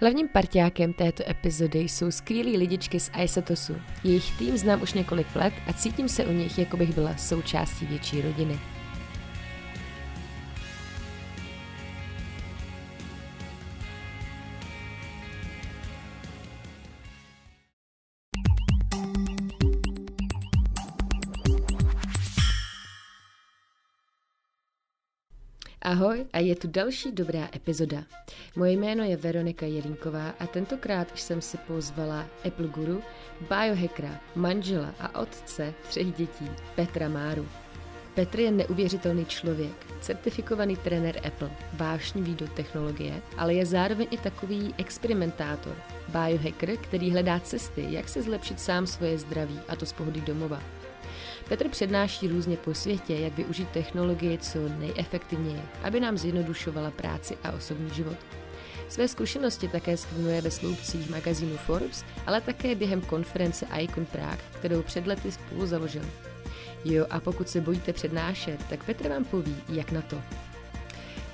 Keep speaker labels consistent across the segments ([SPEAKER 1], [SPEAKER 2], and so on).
[SPEAKER 1] Hlavním partiákem této epizody jsou skvělí lidičky z Aisatosu. Jejich tým znám už několik let a cítím se u nich, jako bych byla součástí větší rodiny. Ahoj a je tu další dobrá epizoda. Moje jméno je Veronika Jelínková a tentokrát jsem si pozvala Apple Guru, biohackera, manžela a otce třech dětí, Petra Máru. Petr je neuvěřitelný člověk, certifikovaný trenér Apple, vášnivý do technologie, ale je zároveň i takový experimentátor, biohacker, který hledá cesty, jak se zlepšit sám svoje zdraví, a to z pohody domova. Petr přednáší různě po světě, jak využít technologii co nejefektivněji, aby nám zjednodušovala práci a osobní život. Své zkušenosti také schrnuje ve sloupcích magazínu Forbes, ale také během konference Icon Prague, kterou před lety spolu založil. Jo, a pokud se bojíte přednášet, tak Petr vám poví, jak na to.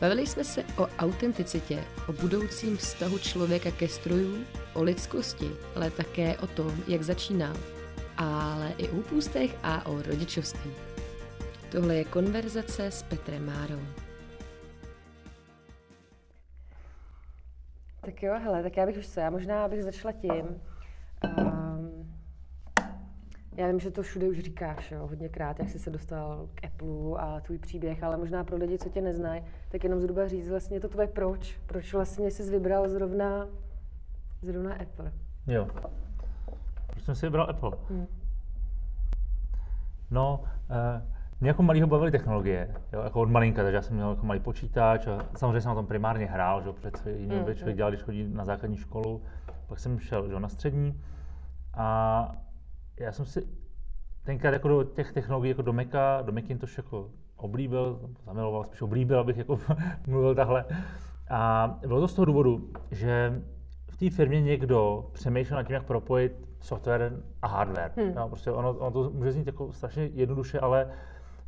[SPEAKER 1] Bavili jsme se o autenticitě, o budoucím vztahu člověka ke strojům, o lidskosti, ale také o tom, jak začínal ale i o úpustech a o rodičovství. Tohle je konverzace s Petrem Márou. Tak jo, hele, tak já bych už se, já možná bych začala tím. Um, já vím, že to všude už říkáš, jo, hodněkrát, jak jsi se dostal k Apple a tvůj příběh, ale možná pro lidi, co tě neznají, tak jenom zhruba říct vlastně to tvoje proč. Proč vlastně jsi vybral zrovna, zrovna Apple.
[SPEAKER 2] Jo, jsem si vybral Apple? Hmm. No, uh, mě jako malýho bavily technologie, jo, jako od malinka, takže já jsem měl jako malý počítač a samozřejmě jsem na tom primárně hrál, že před jiným mm, člověk dělal, když chodí na základní školu, pak jsem šel že, na střední a já jsem si tenkrát jako do těch technologií, jako do Maca, do Macintosh jako oblíbil, zamiloval, spíš oblíbil, abych jako mluvil takhle. A bylo to z toho důvodu, že v té firmě někdo přemýšlel nad tím, jak propojit software a hardware. Hmm. No, prostě ono, ono to může znít jako strašně jednoduše, ale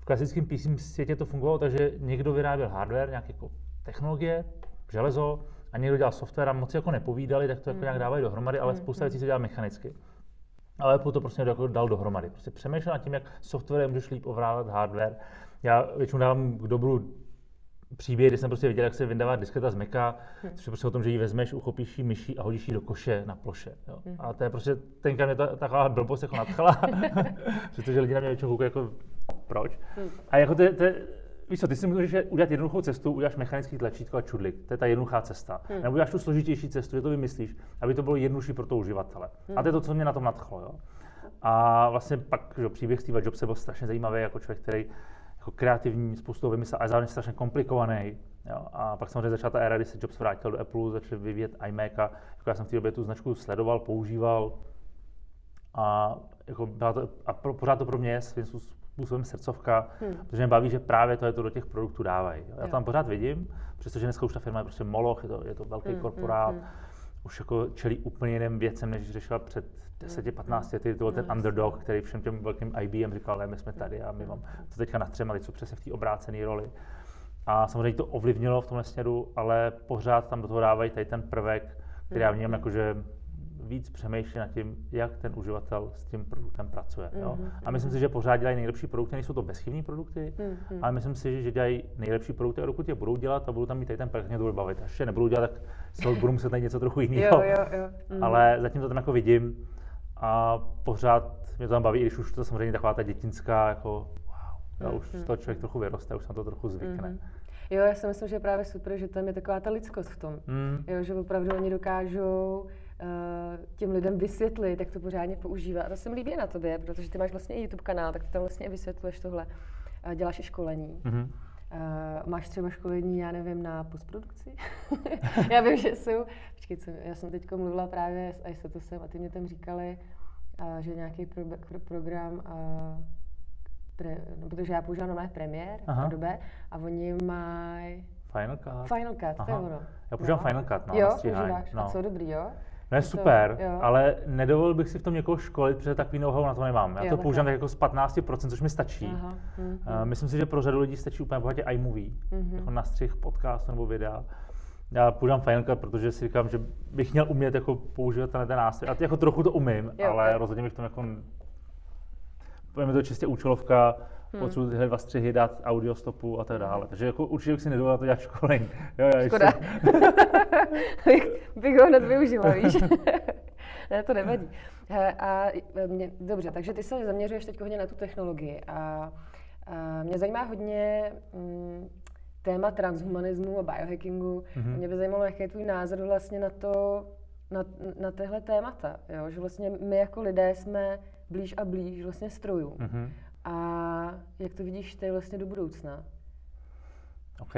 [SPEAKER 2] v klasickém PC světě to fungovalo tak, že někdo vyráběl hardware, nějaké jako technologie, železo, a někdo dělal software a moc jako nepovídali, tak to jako nějak hmm. dávají dohromady, ale hmm. spousta hmm. věcí se dělá mechanicky. Ale Apple to prostě jako dal dohromady. Prostě přemýšlel nad tím, jak software můžeš líp ovládat hardware. Já většinou dávám k dobru příběh, kdy jsem prostě viděl, jak se vyndává disketa z Meka, hmm. což je prostě o tom, že ji vezmeš, uchopíš ji myší a hodíš ji do koše na ploše. Jo. Hmm. A to je prostě, tenka mě ta, taková blbost jako nadchala, protože lidi na mě většinou koukají jako, proč. Hmm. A jako to, to, Víš co, ty si můžeš udělat jednoduchou cestu, uděláš mechanický tlačítko a čudlik. To je ta jednoduchá cesta. Hmm. Nebo uděláš tu složitější cestu, že to vymyslíš, aby to bylo jednodušší pro toho uživatele. Hmm. A to je to, co mě na tom nadchlo. Jo. A vlastně pak že, příběh Steve Jobse byl strašně zajímavý jako člověk, který jako kreativní, spoustu vymyslel, ale zároveň strašně komplikovaný. Jo. A pak samozřejmě začala ta éra, kdy se Jobs vrátil do Apple, začal vyvíjet iMac a jako já jsem v té době tu značku sledoval, používal a, jako byla to, a pro, pořád to pro mě je svým způsobem srdcovka, hmm. protože mě baví, že právě to je to do těch produktů dávají. Já to tam pořád vidím, přestože dneska už ta firma je prostě moloch, je to, je to velký hmm, korporát, hmm, hmm. Už jako čelí úplně jiným věcem, než řešila před 10-15 lety, to byl ten underdog, který všem těm velkým IBM říkal, ne, my jsme tady a my vám to teďka natřemali, co přesně v té obrácené roli. A samozřejmě to ovlivnilo v tomhle směru, ale pořád tam do toho dávají tady ten prvek, který já vnímám jako, že víc přemýšlí nad tím, jak ten uživatel s tím produktem pracuje. Jo? Mm-hmm. A myslím si, že pořád dělají nejlepší produkty, nejsou to bezchybné produkty, mm-hmm. ale myslím si, že dělají nejlepší produkty a dokud je budou dělat a budou tam mít tady ten prvek, mě to bude bavit. Až je nebudou dělat, tak se budu muset najít něco trochu jiného. Jo, jo, jo. Mm-hmm. Ale zatím to tam jako vidím a pořád mě to tam baví, i když už to samozřejmě taková ta dětinská, jako wow, já už mm-hmm. to člověk trochu vyroste, už se na to trochu zvykne. Mm-hmm.
[SPEAKER 1] Jo, já si myslím, že je právě super, že tam je taková ta lidskost v tom. Mm. Jo, že opravdu oni dokážou uh, těm lidem vysvětlit, jak to pořádně používat. A to se mi líbí na tobě, protože ty máš vlastně i YouTube kanál, tak ty tam vlastně vysvětluješ tohle. Uh, děláš i školení. Mm-hmm. Uh, máš třeba školení, já nevím, na postprodukci? já vím, že jsou. Počkej, co, já jsem teď mluvila právě s Aisetosem a ty mě tam říkali, uh, že nějaký pro, pro, program, uh, pre, no, protože já používám nové premiér Adobe a oni mají
[SPEAKER 2] Final Cut.
[SPEAKER 1] Final Cut, Aha. to je ono.
[SPEAKER 2] Já používám no. Final Cut, no,
[SPEAKER 1] Jo, používáš. No. A co, dobrý, jo?
[SPEAKER 2] No je super, to, ale nedovolil bych si v tom někoho školit, protože takový know na to nemám. Já jo, to používám tak jako z 15%, což mi stačí. Aha, mm, uh, myslím si, že pro řadu lidí stačí úplně bohatě iMovie, mm-hmm. jako na střih podcastu nebo videa. Já používám Final Cut, protože si říkám, že bych měl umět jako používat ten, ten nástroj. A jako trochu to umím, jo, ale jo. rozhodně bych to jako... Pojďme to čistě účelovka, hmm. potřebuji tyhle dva střihy dát audio stopu a tak dále. Takže jako určitě bych si nedovolil to dělat školení.
[SPEAKER 1] Jo, já Škoda. bych ho hned využila, víš. ne, to nevadí. A mě, dobře, takže ty se zaměřuješ teď hodně na tu technologii a, a mě zajímá hodně mm, téma transhumanismu a biohackingu. Mm-hmm. Mě by zajímalo, jaký je tvůj názor vlastně na to, na, na tyhle témata, jo? že vlastně my jako lidé jsme blíž a blíž vlastně strojům. Mm-hmm. A jak to vidíš ty vlastně do budoucna?
[SPEAKER 2] OK.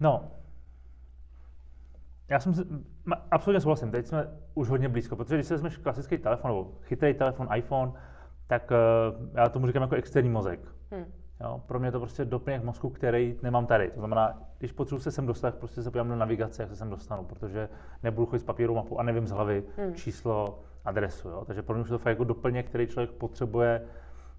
[SPEAKER 2] No, já jsem si, absolutně souhlasím, teď jsme už hodně blízko, protože když si vezmeš klasický telefon nebo chytrý telefon, iPhone, tak uh, já tomu říkám jako externí mozek. Hmm. Jo, pro mě je to prostě doplněk mozku, který nemám tady. To znamená, když potřebuji se sem dostat, prostě se podívám na navigaci, jak se sem dostanu, protože nebudu chodit s papírovou mapu a nevím z hlavy hmm. číslo, adresu. Jo. Takže pro mě už je to fakt jako doplněk, který člověk potřebuje,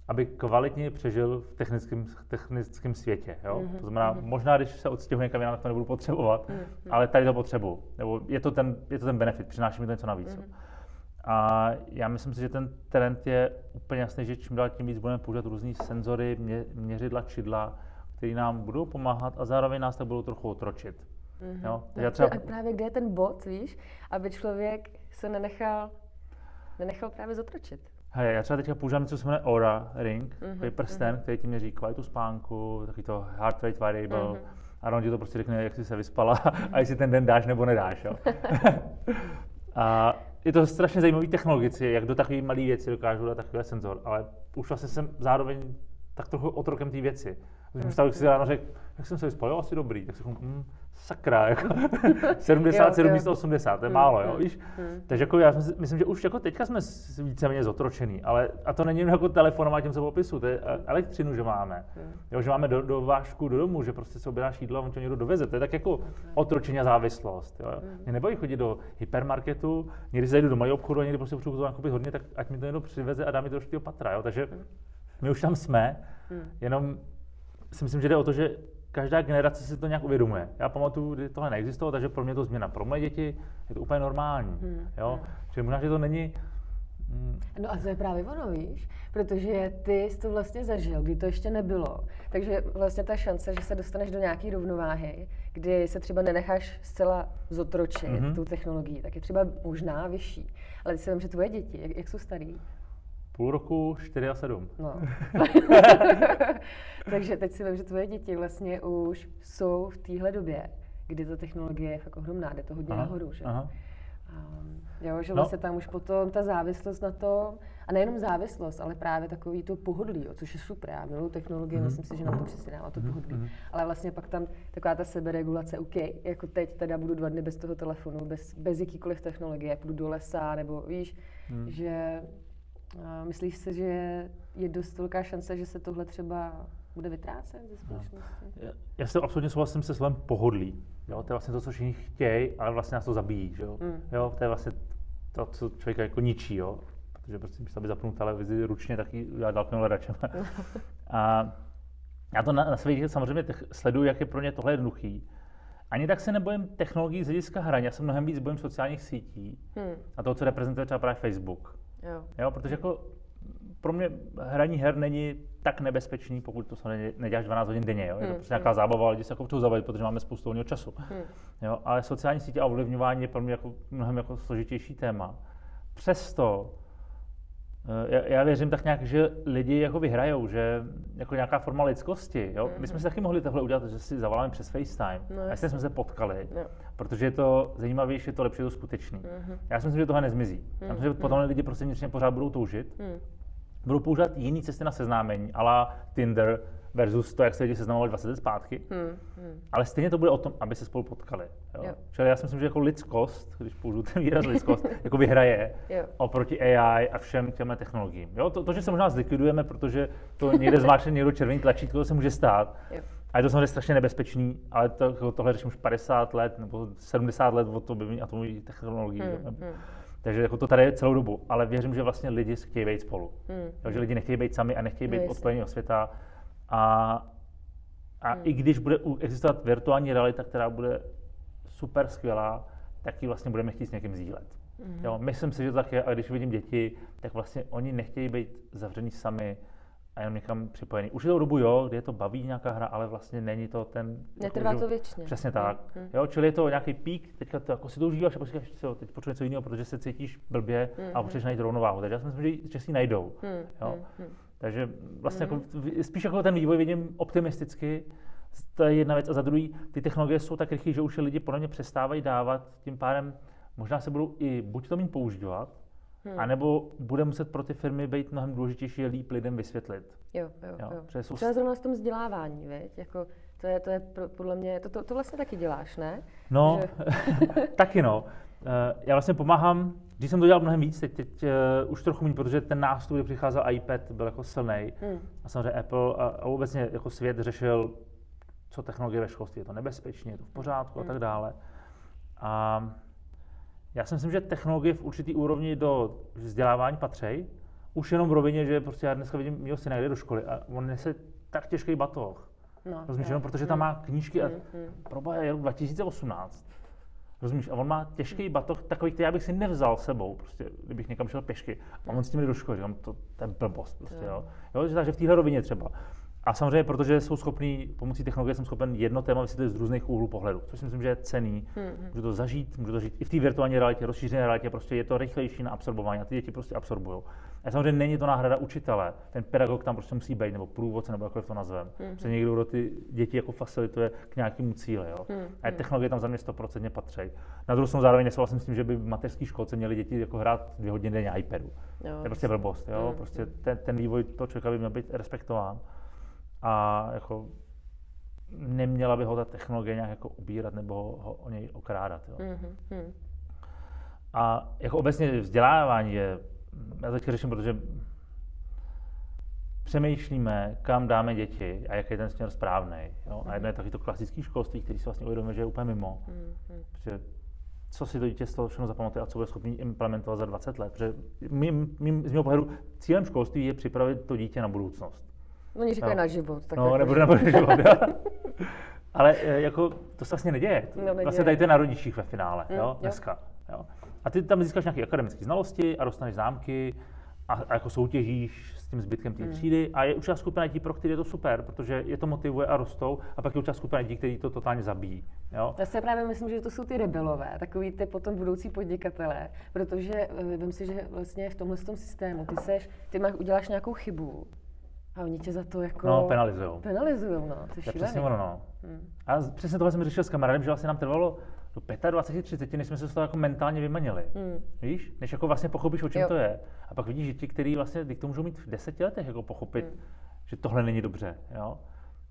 [SPEAKER 2] aby kvalitně přežil v technickém, technickém světě. Jo. Mm-hmm. To znamená, mm-hmm. možná když se odstěhuji někam jinam, to nebudu potřebovat, mm-hmm. ale tady to potřebuji. Nebo je to ten, je to ten benefit, přináší mi to něco navíc. Mm-hmm. A já myslím si, že ten trend je úplně jasný, že čím dál tím víc budeme používat různé senzory, mě, měřidla, čidla, které nám budou pomáhat a zároveň nás tak budou trochu otročit.
[SPEAKER 1] Mm-hmm. Jo? Já třeba... A právě kde je ten bod, víš, aby člověk se nenechal, nenechal právě zotročit.
[SPEAKER 2] Hej, já třeba teďka používám něco, co se jmenuje Aura Ring, mm-hmm. takový prsten, mm-hmm. který ti měří kvalitu spánku, takový to heart rate variable, mm-hmm. a on ti to prostě řekne, jak jsi se vyspala a jestli ten den dáš nebo nedáš. Jo. a je to strašně zajímavý technologicky, jak do takové malé věci dokážu dát takový senzor, ale už vlastně jsem zároveň tak trochu otrokem té věci. Když mm. si ráno řekl, jak jsem se vyspal, asi dobrý, tak si řekl, mm, sakra, jako 77 místo 80, to je mm, málo, jo, mm, víš? Mm. Takže jako já myslím, že už jako teďka jsme víceméně zotročený, ale a to není jako telefonovat těm se popisu, to je elektřinu, že máme, mm. jo, že máme do, do vášku do domu, že prostě se objednáš jídlo a on to někdo doveze, to je tak jako otročení a závislost, jo. Mm. Mě nebojí chodit do hypermarketu, někdy zajdu do malého obchodu a někdy prostě potřebuji to nakoupit hodně, tak ať mi to někdo přiveze a dá mi to do patra, jo, takže my už tam jsme, jenom si myslím, že jde o to, že každá generace si to nějak uvědomuje. Já pamatuju, kdy tohle neexistovalo, takže pro mě to změna. Pro moje děti je to úplně normální. Hmm. Jo? Hmm. Čili možná, že to není...
[SPEAKER 1] Hmm. No a to je právě ono, víš? Protože ty jsi to vlastně zažil, kdy to ještě nebylo. Takže vlastně ta šance, že se dostaneš do nějaké rovnováhy, kdy se třeba nenecháš zcela zotročit mm-hmm. tu technologií, tak je třeba možná vyšší. Ale ty si vím, že tvoje děti, jak, jak jsou starý?
[SPEAKER 2] Půl roku, 4 a 7. No.
[SPEAKER 1] Takže teď si vím, že tvoje děti vlastně už jsou v téhle době, kdy ta technologie je fakt ohromná, jde to hodně aha, nahoru, že? Aha. Um, jo, že no. vlastně tam už potom ta závislost na tom, a nejenom závislost, ale právě takový to pohodlí, jo, což je super. Já miluji technologie, mm-hmm. myslím si, že nám to přesně dává to mm-hmm. pohodlí. Mm-hmm. Ale vlastně pak tam taková ta seberegulace, OK, jako teď teda budu dva dny bez toho telefonu, bez, bez jakýkoliv technologie, půjdu do lesa, nebo víš, mm. že Myslíš si, že je dost velká šance, že se tohle třeba bude vytrácet ze společnosti?
[SPEAKER 2] Já, já si absolutně souhlasím se slovem pohodlí. Jo? To je vlastně to, co všichni chtějí, ale vlastně nás to zabíjí. Že jo? Mm. Jo? To je vlastně to, co člověka jako ničí. Jo? Protože prostě, když aby zapnul televizi ručně, tak ji já dal hledačem. a já to na, na své samozřejmě sleduju, jak je pro ně tohle jednoduchý. Ani tak se nebojím technologií z hlediska hraní, já se mnohem víc bojím sociálních sítí hmm. a toho, co reprezentuje třeba právě Facebook. Jo. jo. protože jako pro mě hraní her není tak nebezpečný, pokud to se neděláš 12 hodin denně. Jo? Je to hmm, prostě nějaká hmm. zábava, lidi se jako potřebují zabavit, protože máme spoustu volného času. Hmm. Jo? Ale sociální sítě a ovlivňování je pro mě jako mnohem jako složitější téma. Přesto já, já věřím tak nějak, že lidi jako vyhrajou, že jako nějaká forma lidskosti. Jo? My jsme si taky mohli tohle udělat, že si zavoláme přes FaceTime. No, a jsme se potkali, no. protože je to zajímavější, je to lepší, je to skutečný. Mm-hmm. Já si myslím, že tohle nezmizí. Mm-hmm. Já myslím, že potom lidi prostě vnitřně pořád budou toužit. Mm. Budou používat jiné cesty na seznámení, ala Tinder, versus to, jak se lidi seznamovali 20 let zpátky. Hmm, hmm. Ale stejně to bude o tom, aby se spolu potkali. Jo? Jo. Čili já si myslím, že jako lidskost, když použiju ten výraz lidskost, jako vyhraje jo. oproti AI a všem těm technologiím. Jo? To, to, že se možná zlikvidujeme, protože to někde zmáčne někdo červený tlačítko, to se může stát. Jo. A je to samozřejmě strašně nebezpečný, ale to, tohle řeším už 50 let nebo 70 let od toho atomových technologií. Hmm, hmm. Takže jako to tady je celou dobu, ale věřím, že vlastně lidi chtějí být spolu. Hmm. Jo, že lidi nechtějí být sami a nechtějí být no, odpojení od světa a A i když bude existovat virtuální realita, která bude super skvělá, tak ji vlastně budeme chtít s někým sdílet.
[SPEAKER 1] Mhm.
[SPEAKER 2] Jo, myslím si, že to tak je. A když vidím děti, tak vlastně oni nechtějí být zavření sami a jenom někam připojení. Už tou dobu jo, kdy je to baví nějaká hra, ale vlastně není to ten...
[SPEAKER 1] Netrvá
[SPEAKER 2] že-
[SPEAKER 1] to věčně.
[SPEAKER 2] Přesně tak.
[SPEAKER 1] Mm,
[SPEAKER 2] Jo, čili je to nějaký pík, teďka to jako si to užíváš a říkáš, "Jo, teď potřebuješ něco jiného, protože se cítíš blbě a potřebuješ najít rovnováhu. Takže já si myslím, že, že si ji najdou.
[SPEAKER 1] Mm,
[SPEAKER 2] Jo.
[SPEAKER 1] mm.
[SPEAKER 2] Takže vlastně jako, v- spíš jako ten vývoj vidím optimisticky, to je jedna věc. A za druhý, ty technologie jsou tak rychlé, že už je lidi podle mě přestávají dávat, tím pádem možná se budou i buď to méně používat,
[SPEAKER 1] Hmm.
[SPEAKER 2] anebo bude muset pro ty firmy být mnohem důležitější líp lidem vysvětlit.
[SPEAKER 1] Jo, jo,
[SPEAKER 2] Jo,
[SPEAKER 1] jo.
[SPEAKER 2] jsou
[SPEAKER 1] Třeba zrovna v tom vzdělávání, viď? Jako, to je, to je pro, podle mě, to, to, to vlastně taky děláš, ne?
[SPEAKER 2] No, taky no. Eh, Já vlastně pomáhám, když jsem to dělal mnohem víc, teď, teď uh, už trochu méně, protože ten nástup, kdy přicházel iPad, byl jako silný.
[SPEAKER 1] Hmm.
[SPEAKER 2] A samozřejmě Apple a, a obecně jako svět řešil, co technologie ve školství, je to nebezpečné, je to v pořádku a tak dále. A já si myslím, že technologie v určitý úrovni do vzdělávání patří. Už jenom v rovině, že prostě já dneska vidím mého syna jde do školy a on nese tak těžký batoh.
[SPEAKER 1] No,
[SPEAKER 2] Rozumíš, jenom protože tam má knížky a
[SPEAKER 1] Hmm, hmm.
[SPEAKER 2] proba je rok 2018. Rozumíš? A on má těžký batoh, takový, který já bych si nevzal sebou, prostě, kdybych někam šel pěšky. A on s tím jde do školy, říkám, to, to je blbost. Prostě, jo. Jo, že- takže v téhle rovině třeba. A samozřejmě, protože jsou schopný, pomocí technologie jsem schopen jedno téma vysvětlit z různých úhlů pohledu, což si myslím, že je cený. Můžu to zažít, můžu to zažít i v té virtuální realitě, rozšířené realitě, prostě je to rychlejší na absorbování a ty děti prostě absorbují. A samozřejmě není to náhrada učitele, ten pedagog tam prostě musí být, nebo průvodce, nebo jakkoliv to nazvem. Protože někdo, kdo ty děti jako facilituje k nějakému cíli. Jo? A technologie tam za mě 100% patří. Na druhou stranu zároveň nesouhlasím s tím, že by v mateřské školce měli děti jako hrát dvě hodiny denně iPadu.
[SPEAKER 1] Jo,
[SPEAKER 2] To je prostě blbost, jo? Prostě ten, ten vývoj toho člověka by měl být respektován. A jako neměla by ho ta technologie nějak jako ubírat nebo ho o něj okrádat. Jo?
[SPEAKER 1] Mhm, mhm.
[SPEAKER 2] A jako obecně vzdělávání je, já teď řeším, protože přemýšlíme, kam dáme děti a jaký je ten směr správný. Jo? A jedno je taky to klasické školství, který si vlastně uvědomuje, že je úplně mimo.
[SPEAKER 1] Mhm.
[SPEAKER 2] Protože co si to dítě z toho všechno zapamatuje a co bude schopný implementovat za 20 let. Protože mým, mým, z mého pohledu cílem školství je připravit to dítě na budoucnost.
[SPEAKER 1] No, oni říkají
[SPEAKER 2] No.
[SPEAKER 1] na život. Tak
[SPEAKER 2] no,
[SPEAKER 1] jako,
[SPEAKER 2] nebude
[SPEAKER 1] že-
[SPEAKER 2] na život. jo. Ale eh, jako, to se vlastně neděje.
[SPEAKER 1] No, neděje.
[SPEAKER 2] Vlastně tady to je na rodičích ve finále,
[SPEAKER 1] Mm,
[SPEAKER 2] jo, dneska. Jo. A ty tam získáš nějaké akademické znalosti a dostaneš známky a, a jako soutěžíš s tím zbytkem té třídy a je určitá skupina lidí, pro které je to super, protože je to motivuje a rostou a pak je určitá skupina lidí, kteří to totálně zabíjí. Jo.
[SPEAKER 1] Já si právě myslím, že to jsou ty rebelové, takový ty potom budoucí podnikatelé, protože eh, vím si, že vlastně v tomhle tom systému ty seš, ty máš, uděláš nějakou chybu a oni tě za to jako
[SPEAKER 2] No, penalizujou.
[SPEAKER 1] penalizujou, no, to je šílený.
[SPEAKER 2] přesně ono, no.
[SPEAKER 1] Hmm.
[SPEAKER 2] A přesně tohle jsem řešil s kamarádem, že vlastně nám trvalo do 25, 30, než jsme se z toho jako mentálně vymanili.
[SPEAKER 1] Hmm.
[SPEAKER 2] Víš? Než jako vlastně pochopíš, o čem
[SPEAKER 1] Jo.
[SPEAKER 2] to je. A pak vidíš, že ti, který vlastně, ty to můžou mít v deseti letech, jako pochopit,
[SPEAKER 1] Hmm.
[SPEAKER 2] že tohle není dobře. Jo?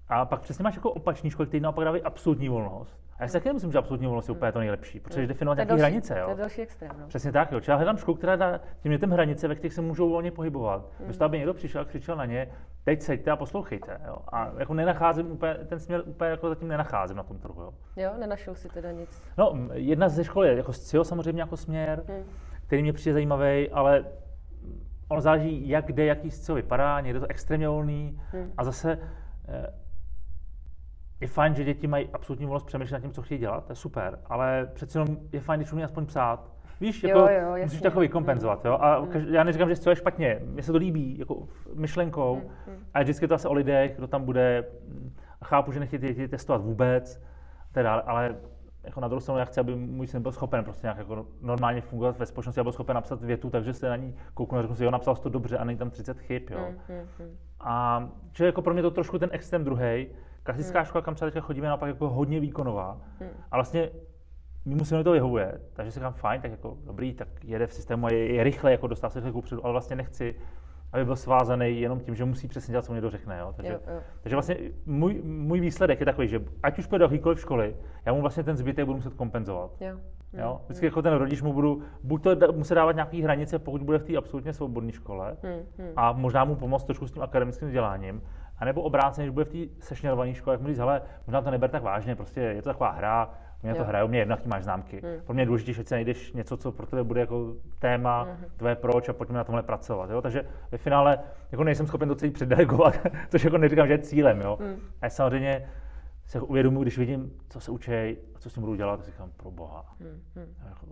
[SPEAKER 2] A pak přesně máš jako opačný školy, který naopak dávají absolutní volnost. A já si taky nemyslím, že absolutní volnost je úplně to nejlepší, protože definovat
[SPEAKER 1] To je
[SPEAKER 2] nějaké
[SPEAKER 1] další-
[SPEAKER 2] hranice.
[SPEAKER 1] To
[SPEAKER 2] Jo?
[SPEAKER 1] je další extrém, no.
[SPEAKER 2] Přesně tak, jo. Či já hledám školu, která dá těm dětem hranice, ve kterých se můžou volně pohybovat.
[SPEAKER 1] Hmm.
[SPEAKER 2] Bez toho, aby někdo přišel a křičel na ně, teď seďte a poslouchejte. Jo. A jako nenacházím úplně, ten směr úplně jako zatím nenacházím na tom trhu. Jo.
[SPEAKER 1] Jo, nenašel si teda nic.
[SPEAKER 2] No, jedna ze škol je jako SCIO samozřejmě jako směr,
[SPEAKER 1] Hmm.
[SPEAKER 2] který mě přijde zajímavý, ale ono záleží, jak kde, jaký SCIO vypadá, někde to extrémně volný
[SPEAKER 1] Hmm.
[SPEAKER 2] a zase eh, je fajn, že děti mají absolutní volnost přemýšlet nad tím, co chtějí dělat, to je super, ale přece jenom je fajn, když umí aspoň psát. Víš,
[SPEAKER 1] Jo,
[SPEAKER 2] jako,
[SPEAKER 1] jo, jasně.
[SPEAKER 2] musíš to jako vykompenzovat, jo? A kaž- já neříkám, že SCIO je špatně, mně se to líbí, jako myšlenkou,
[SPEAKER 1] Hmm,
[SPEAKER 2] a vždycky je to asi o lidech, kdo tam bude, a chápu, že nechtějí děti testovat vůbec, teda, ale jako na druhou stranu já chci, aby můj syn byl schopen prostě nějak jako normálně fungovat ve společnosti a byl schopen napsat větu, takže se na ní kouknu a řeknu si, jo, napsal jsi to dobře a není tam 30 chyb, jo.
[SPEAKER 1] Hmm, hmm, hmm.
[SPEAKER 2] A že jako pro mě to trošku ten extrém druhý. Klasická škola, kam třeba teďka chodíme, je naopak jako hodně výkonová. A vlastně mimo synovi to vyhovuje, takže si říkám, fajn, tak jako dobrý, tak jede v systému a je, je rychle, jako dostat se rychle kupředu, ale vlastně nechci, aby byl svázaný jenom tím, že musí přesně dělat, co mu někdo řekne. Jo? Takže,
[SPEAKER 1] Jo, jo.
[SPEAKER 2] takže vlastně můj, můj výsledek je takový, že ať už půjde do jakýkoliv školy, já mu vlastně ten zbytek budu muset kompenzovat.
[SPEAKER 1] Jo.
[SPEAKER 2] Jo? Vždycky jako ten rodič mu budu, buď to da- muset dávat nějaké hranice, pokud bude v té absolutně svobodné škole,
[SPEAKER 1] Hmm, hmm.
[SPEAKER 2] a možná mu pomoct trošku s tím akademickým vzděláním, A nebo obráceně, když bude v té sešněrované škole, jak mu říct, hele, možná to neber tak vážně, prostě je to taková hra, mě to hrajou, mě jedno, jaký máš známky. Hmm. Pro mě je důležité, že si najdeš něco, co pro tebe bude jako téma, hmm. tvoje proč a pojďme na tomhle pracovat. Jo? Takže ve finále jako nejsem schopen to celý předelegovat, což jako neříkám, že je cílem. Jo? Hmm. A samozřejmě se uvědomuji, když vidím, co se učí a co s tím budu dělat, tak říkám, pro boha. Hmm. Hmm. Jako,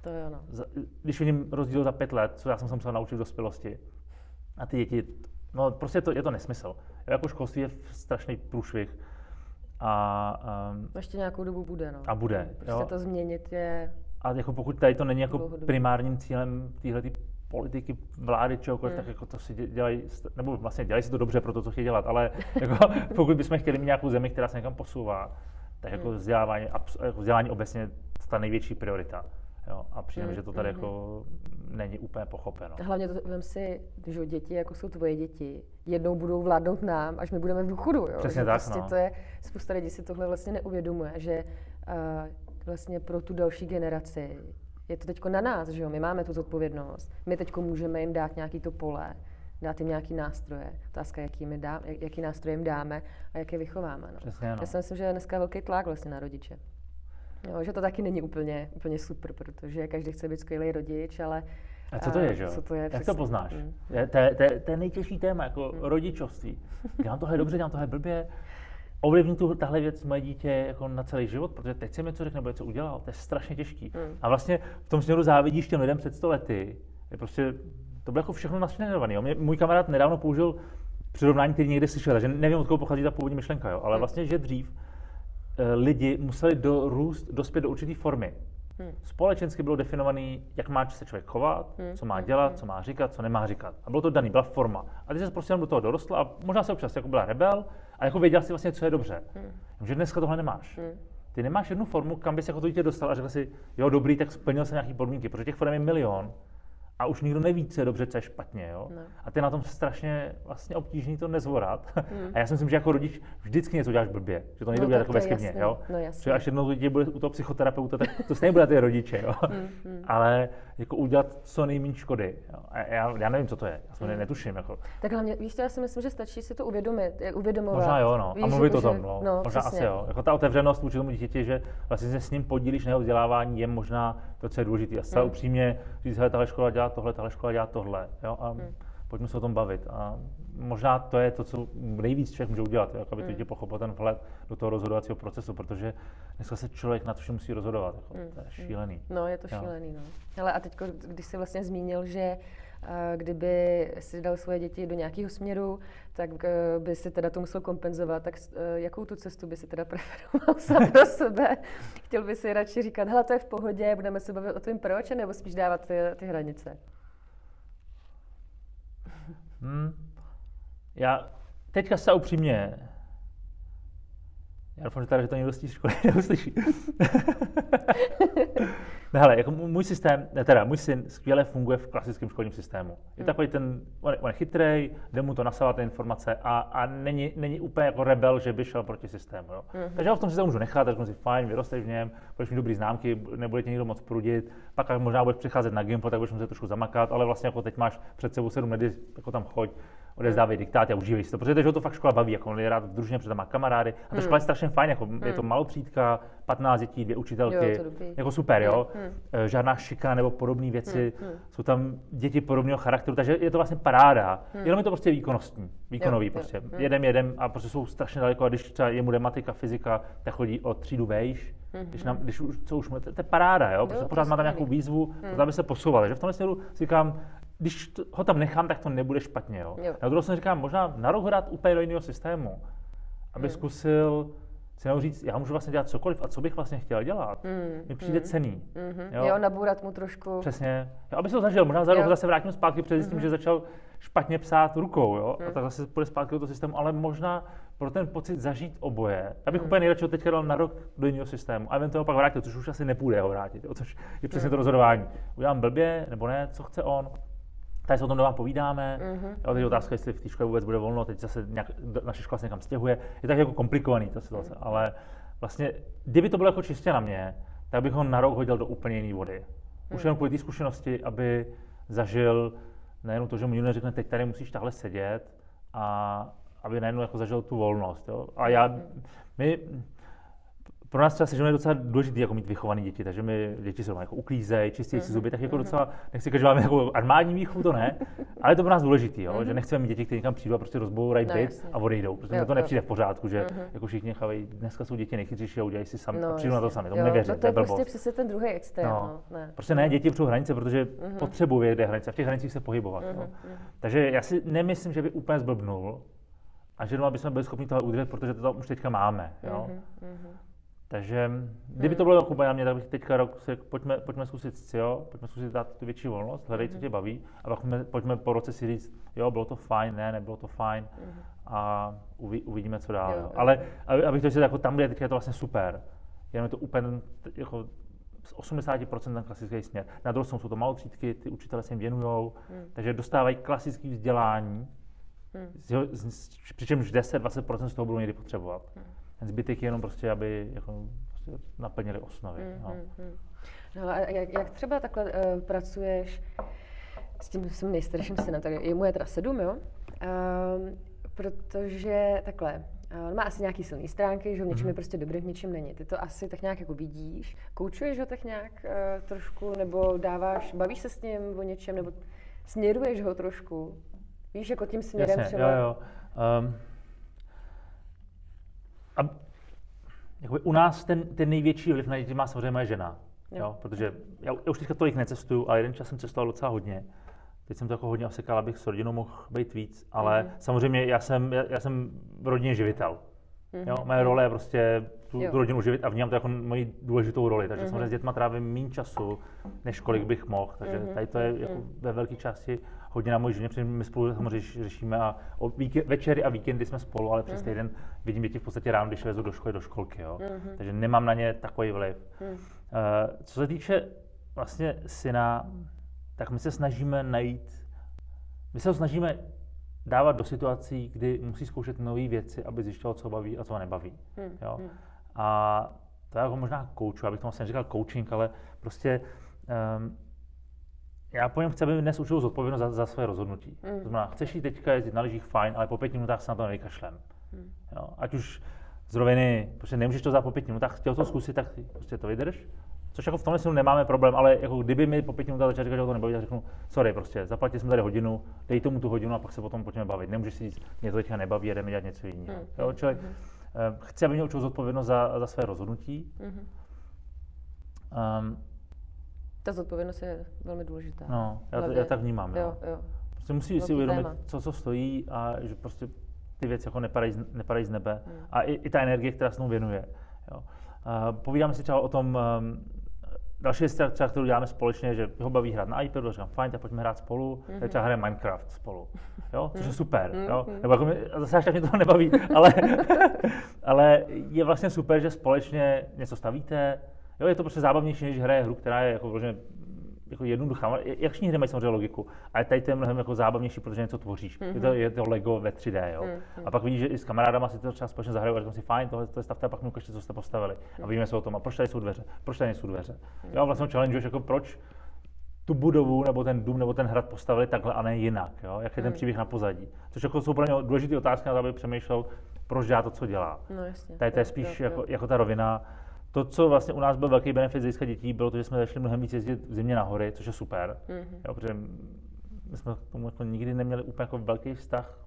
[SPEAKER 1] to je ono.
[SPEAKER 2] Když vidím rozdíl za pět let, co já jsem se musel naučit v dospělosti, a ty děti, no prostě to, je to nesmysl. Jako školství je strašný průšvih.
[SPEAKER 1] A, um, Ještě nějakou dobu bude, no.
[SPEAKER 2] A bude.
[SPEAKER 1] Prostě jo. to změnit je...
[SPEAKER 2] A jako pokud tady to není jako primárním cílem téhle politiky, vlády, čehokoliv, hmm. tak jako to si dělají, nebo vlastně dělají si to dobře pro to, co chtějí dělat, ale jako, pokud bychom chtěli mít nějakou zemi, která se někam posouvá, tak jako hmm. vzdělávání, jako vzdělání obecně ta největší priorita. Jo? A přijde hmm. že to tady hmm. jako není úplně pochopeno.
[SPEAKER 1] Hlavně to vem si, že děti, jako jsou tvoje děti, jednou budou vládnout nám, až my budeme v důchodu. Jo?
[SPEAKER 2] Přesně že tak,
[SPEAKER 1] prostě
[SPEAKER 2] no.
[SPEAKER 1] to je, spousta lidí si tohle vlastně neuvědomuje, že uh, vlastně pro tu další generaci je to teď na nás, že jo? My máme tu zodpovědnost. My teď můžeme jim dát nějaký to pole, dát jim nějaký nástroje. Otázka, jaký, my dá, jaký nástroje jim dáme a jak je vychováme. No.
[SPEAKER 2] Přesně, no.
[SPEAKER 1] Já si myslím, že je dneska velký tlak vlastně na rodiče. Jo, že to taky není úplně, úplně super, protože každý chce být skvělý rodič, ale
[SPEAKER 2] a co to je, že jo?
[SPEAKER 1] Co to je,
[SPEAKER 2] Jak přesně. to poznáš? Mm. To, je, to, je, to je nejtěžší téma, jako mm. rodičovství. Dělám tohle dobře, dělám tohle blbě. Ovlivní tu, tahle věc moje dítě jako na celý život, protože teď se mi co řekne, nebo co udělal, to je strašně těžký. Mm. A vlastně v tom směru závidíš těm lidem před 100 lety. Je prostě, to bylo jako všechno nasměrované. Můj kamarád nedávno použil přirovnání, který někde slyšel, takže nevím, od koho pochází ta původní myšlenka, jo? ale mm. vlastně, že dřív Eh, lidi museli dorůst, dospět do určité formy. Hmm. Společensky bylo definovaný, jak má se člověk chovat, hmm. co má dělat, hmm. co má říkat, co nemá říkat. A bylo to daný, byla forma. A ty se prostě do toho dorostl a možná se občas jako byla rebel a jako věděl si vlastně, co je dobře. Hmm. Že dneska tohle nemáš. Hmm. Ty nemáš jednu formu, kam bys jako to dítě dostal a řekl si, jo, dobrý, tak splnil se nějaký podmínky, protože těch form je milion a už nikdo neví, co je dobře, co je špatně. Jo? No. A ty na tom strašně vlastně obtížný to nezvorat. Mm. A já si myslím, že jako rodič vždycky něco děláš blbě, že to nejde no, udělat jako bezchybně. Jo?
[SPEAKER 1] No,
[SPEAKER 2] Že až jednou dítě bude u toho psychoterapeuta, tak to stejně bude ty rodiče. Jo? Mm, mm. Ale jako udělat co nejméně škody. Já, já, nevím, co to je, já jsem mm. netuším. Jako.
[SPEAKER 1] Tak hlavně, víš, já si myslím, že stačí si to uvědomit, uvědomovat.
[SPEAKER 2] Možná jo, no. Víš, a mluvit o tom. No. no možná přesně. asi jo. Jako ta otevřenost vůči tomu dítěti, že vlastně se s ním podílíš na jeho vzdělávání, je možná to, co je důležité. A zcela mm. upřímně říct, hele, tahle škola dělá tohle, tahle škola dělá tohle. Jo? A hmm. pojďme se o tom bavit. A možná to je to, co nejvíc člověk může udělat, jo? aby hmm. to pochopil ten vhled do toho rozhodovacího procesu, protože dneska se člověk na to vše musí rozhodovat. Jako, hmm. To je hmm. šílený.
[SPEAKER 1] No, je to jo. šílený. No. Ale a teď, když jsi vlastně zmínil, že kdyby si dal svoje děti do nějakého směru, tak eh, by si teda to musel kompenzovat, tak eh, jakou tu cestu by si teda preferoval sám pro sebe? Chtěl by si radši říkat, hele, to je v pohodě, budeme se bavit o tom proč, nebo spíš dávat ty, ty hranice?
[SPEAKER 2] Hmm. Já teďka se upřímně, já doufám, že tady že to někdo z té školy neuslyší. ne, hele, jako můj systém, ne, teda můj syn skvěle funguje v klasickém školním systému. Je hmm. takový ten, on je, on je chytrý, jde mu to nasávat ty informace a, a není, není úplně jako rebel, že by šel proti systému. Jo? Mm-hmm. Takže ho v tom systému můžu nechat, takže si fajn, vyrosteš v něm, budeš mít dobrý známky, nebude tě někdo moc prudit, pak možná budeš přicházet na Gimpo, tak budeš muset trošku zamakat, ale vlastně jako teď máš před sebou sedm let, jako tam choď, odezdávají diktáty a užívej si to, protože to fakt škola baví, jako on je rád v družině, protože tam má kamarády. A ta hmm. škola je strašně fajn, jako hmm. je to hmm. malopřítka, 15 dětí, dvě učitelky, jo, jako super, jo. Hmm. hmm. Žádná šika nebo podobné věci, hmm. hmm. jsou tam děti podobného charakteru, takže je to vlastně paráda. Hmm. Jenom je to prostě výkonnostní, výkonový jo, prostě. Jo. Jedem, jedem a prostě jsou strašně daleko a když třeba je mu matematika, fyzika, tak chodí o třídu vejš. Když, nám, když už, co už, to, to je paráda, jo? Prostě jo, pořád má tam nějakou výzvu, mm. aby se posouval. Že v tomhle směru si říkám, když ho tam nechám, tak to nebude špatně. Jo? Jo. Na druhou jsem říkám, možná na rok hrát úplně do jiného systému, aby hmm. zkusil si říct, já můžu vlastně dělat cokoliv a co bych vlastně chtěl dělat, mm, mi přijde mm, cený.
[SPEAKER 1] Mm-hmm. Jo? jo, nabůrat mu trošku.
[SPEAKER 2] Přesně. Jo, aby se to zažil, možná za rok zase vrátím zpátky, protože zjistím, mm-hmm. že začal špatně psát rukou, jo? Mm. a tak zase půjde zpátky do toho systému, ale možná pro ten pocit zažít oboje. Já bych mm. úplně nejradši teďka dal na rok do jiného systému a eventuálně pak vrátil, což už asi nepůjde ho vrátit, jo? což je přesně mm. to rozhodování. Udělám blbě nebo ne, co chce on, Tady se o tom doma povídáme. Mm-hmm. Jo, teď otázka, jestli v té škole vůbec bude volno, teď zase nějak, naše škola se někam stěhuje. Je tak jako komplikovaný ta situace, mm-hmm. ale vlastně, kdyby to bylo jako čistě na mě, tak bych ho na rok hodil do úplně jiné vody. Už mm-hmm. jenom kvůli té zkušenosti, aby zažil nejenom to, že mu někdo řekne, teď tady musíš takhle sedět a aby najednou jako zažil tu volnost. Jo? A já, my, pro nás třeba se je docela důležité jako mít vychované děti, takže my děti jsou jako uklízejí, čistí si zuby, tak jako docela, nechci říkat, že máme jako armádní výchovu, to ne, ale je to pro nás důležité, jo, že nechceme mít děti, které někam přijdou a prostě rozbourají no, byt a odejdou, protože jo, to nepřijde v pořádku, že uh-huh. jako všichni nechávají, dneska jsou děti nejchytřejší a udělají si sami no, a přijdou na to sami, tomu nevěřím,
[SPEAKER 1] no, to je, to je prostě přesně ten druhý extrém. No.
[SPEAKER 2] No, ne. Prostě ne, děti přijou hranice, protože uh-huh. potřebují vědět hranice a v těch hranicích se pohybovat. Uh-huh. No. Takže já si nemyslím, že by úplně zblbnul, a že doma bychom byli schopni toho udržet, protože to tam už teďka máme. Jo? Uh-huh. Takže kdyby to bylo jako na mě, tak bych teďka rok si, pojďme, pojďme zkusit jo, pojďme zkusit dát tu větší volnost, hledej, co mhm. tě baví a pak pojďme, pojďme po roce si říct, jo, bylo to fajn, ne, nebylo to fajn mm-hmm. a uvi, uvidíme, co dál. Jo, jo. Ale abych to říct, jako tam, kde je teďka je to vlastně super, jenom je to úplně jako z 80% ten klasický směr. Na druhou stranu jsou to malotřídky, ty učitelé se jim věnují, mm. takže dostávají klasické vzdělání, mm. přičemž 10-20% z toho budou někdy potřebovat. Mm. Ten zbytek je jenom prostě, aby jako, prostě naplnili osnovy. Mm, no. Mm.
[SPEAKER 1] No a jak, jak třeba takhle uh, pracuješ s tím svým nejstarším synem, tak je mu je teda sedm, jo? Uh, protože takhle, On má asi nějaký silné stránky, že v něčem je mhm. prostě dobrý, v něčem není. Ty to asi tak nějak jako vidíš. Koučuješ ho tak nějak uh, trošku, nebo dáváš, bavíš se s ním o něčem, nebo směruješ ho trošku? Víš, jako tím směrem
[SPEAKER 2] Jasně, třeba? Jo, jo. Um, a jakoby u nás ten, ten největší vliv na děti má samozřejmě moje žena. Jo. Jo, protože já, já už teďka tolik necestuju, ale jeden čas jsem cestoval docela hodně. Teď jsem to jako hodně osekal, abych s rodinou mohl být víc, ale mm. samozřejmě já jsem, já, já jsem rodině živitel. Mm-hmm. Jo, moje role je prostě tu, tu rodinu živit a vnímám to jako moji důležitou roli. Takže mm-hmm. samozřejmě s dětma trávím méně času, než kolik bych mohl. Takže mm-hmm. tady to je jako mhm. ve velké části hodně na mojí ženě, protože my spolu samozřejmě řešíme a o víke, večery a víkendy jsme spolu, ale přes mm-hmm. týden vidím děti v podstatě ráno, když vezu do školy, do školky. Jo? Mm-hmm. Takže nemám na ně takový vliv. Mm. Uh, co se týče vlastně syna, tak my se snažíme najít, my se ho snažíme dávat do situací, kdy musí zkoušet nové věci, aby zjišťoval, co baví a co nebaví. Hmm. Jo? Hmm. A to je jako možná kouču, abych to vlastně říkal coaching, ale prostě um, já po něm chci, aby dnes učil zodpovědnost za, za své rozhodnutí. Mm. To znamená, chceš jít teďka jezdit na lyžích, fajn, ale po pěti minutách se na to nevykašlem. Mm. Jo? Ať už z roviny, prostě nemůžeš to za po pěti minutách, chtěl to zkusit, tak prostě to vydrž. Což jako v tomhle snu nemáme problém, ale jako kdyby mi po pěti minutách začal říkat, že to nebaví, tak řeknu, sorry, prostě zaplatili jsme tady hodinu, dej tomu tu hodinu a pak se potom pojďme bavit. Nemůžeš si říct, mě to teďka nebaví, jdeme dělat něco jiného. Mm. Jo? Čili mm. chci, aby mě učil zodpovědnost za, za své rozhodnutí. Mm. Um,
[SPEAKER 1] ta zodpovědnost je velmi důležitá.
[SPEAKER 2] No, já, to, já tak vnímám. Jo, jo. Prostě musí si uvědomit, téma. co, co stojí a že prostě ty věci jako nepadají, nepadají z nebe. Hmm. A i, i ta energie, která se tomu věnuje. Jo. A povídáme si třeba o tom, um, další věc, třeba, kterou děláme společně, že ho baví hrát na iPadu, říkám, fajn, tak pojďme hrát spolu, mm-hmm. teď třeba hrajeme Minecraft spolu, jo, což je super, mm-hmm. jo, nebo jako mě, zase až tak mě to nebaví, ale, ale je vlastně super, že společně něco stavíte, Jo, je to prostě zábavnější, než hraje hru, která je jako vloženě jako jednoduchá. Jakční hry mají samozřejmě logiku, ale tady to je mnohem jako zábavnější, protože něco tvoříš. Mm-hmm. Je, to, je to Lego ve 3D, jo. Mm-hmm. A pak vidíš, že i s kamarádama si to třeba společně zahrajou a říkám si, fajn, tohle to je stavte a pak mi ukažte, co jste postavili. Mm-hmm. A víme se o tom, a proč tady jsou dveře, proč tady jsou dveře. Mm-hmm. Jo, vlastně challengeuješ, jako proč tu budovu nebo ten dům nebo ten hrad postavili takhle a ne jinak, jo? jak je ten mm. příběh na pozadí. Což jako jsou pro ně důležité otázky, na to, aby přemýšlel, proč dělá to, co dělá.
[SPEAKER 1] No, jasně.
[SPEAKER 2] Tady to je spíš jo, jo. Jako, jako ta rovina, to, co vlastně u nás byl velký benefit z dětí, bylo to, že jsme začali mnohem víc jezdit v zimě na hory, což je super. Mm-hmm. Jo, protože my jsme k tomu jako nikdy neměli úplně jako velký vztah,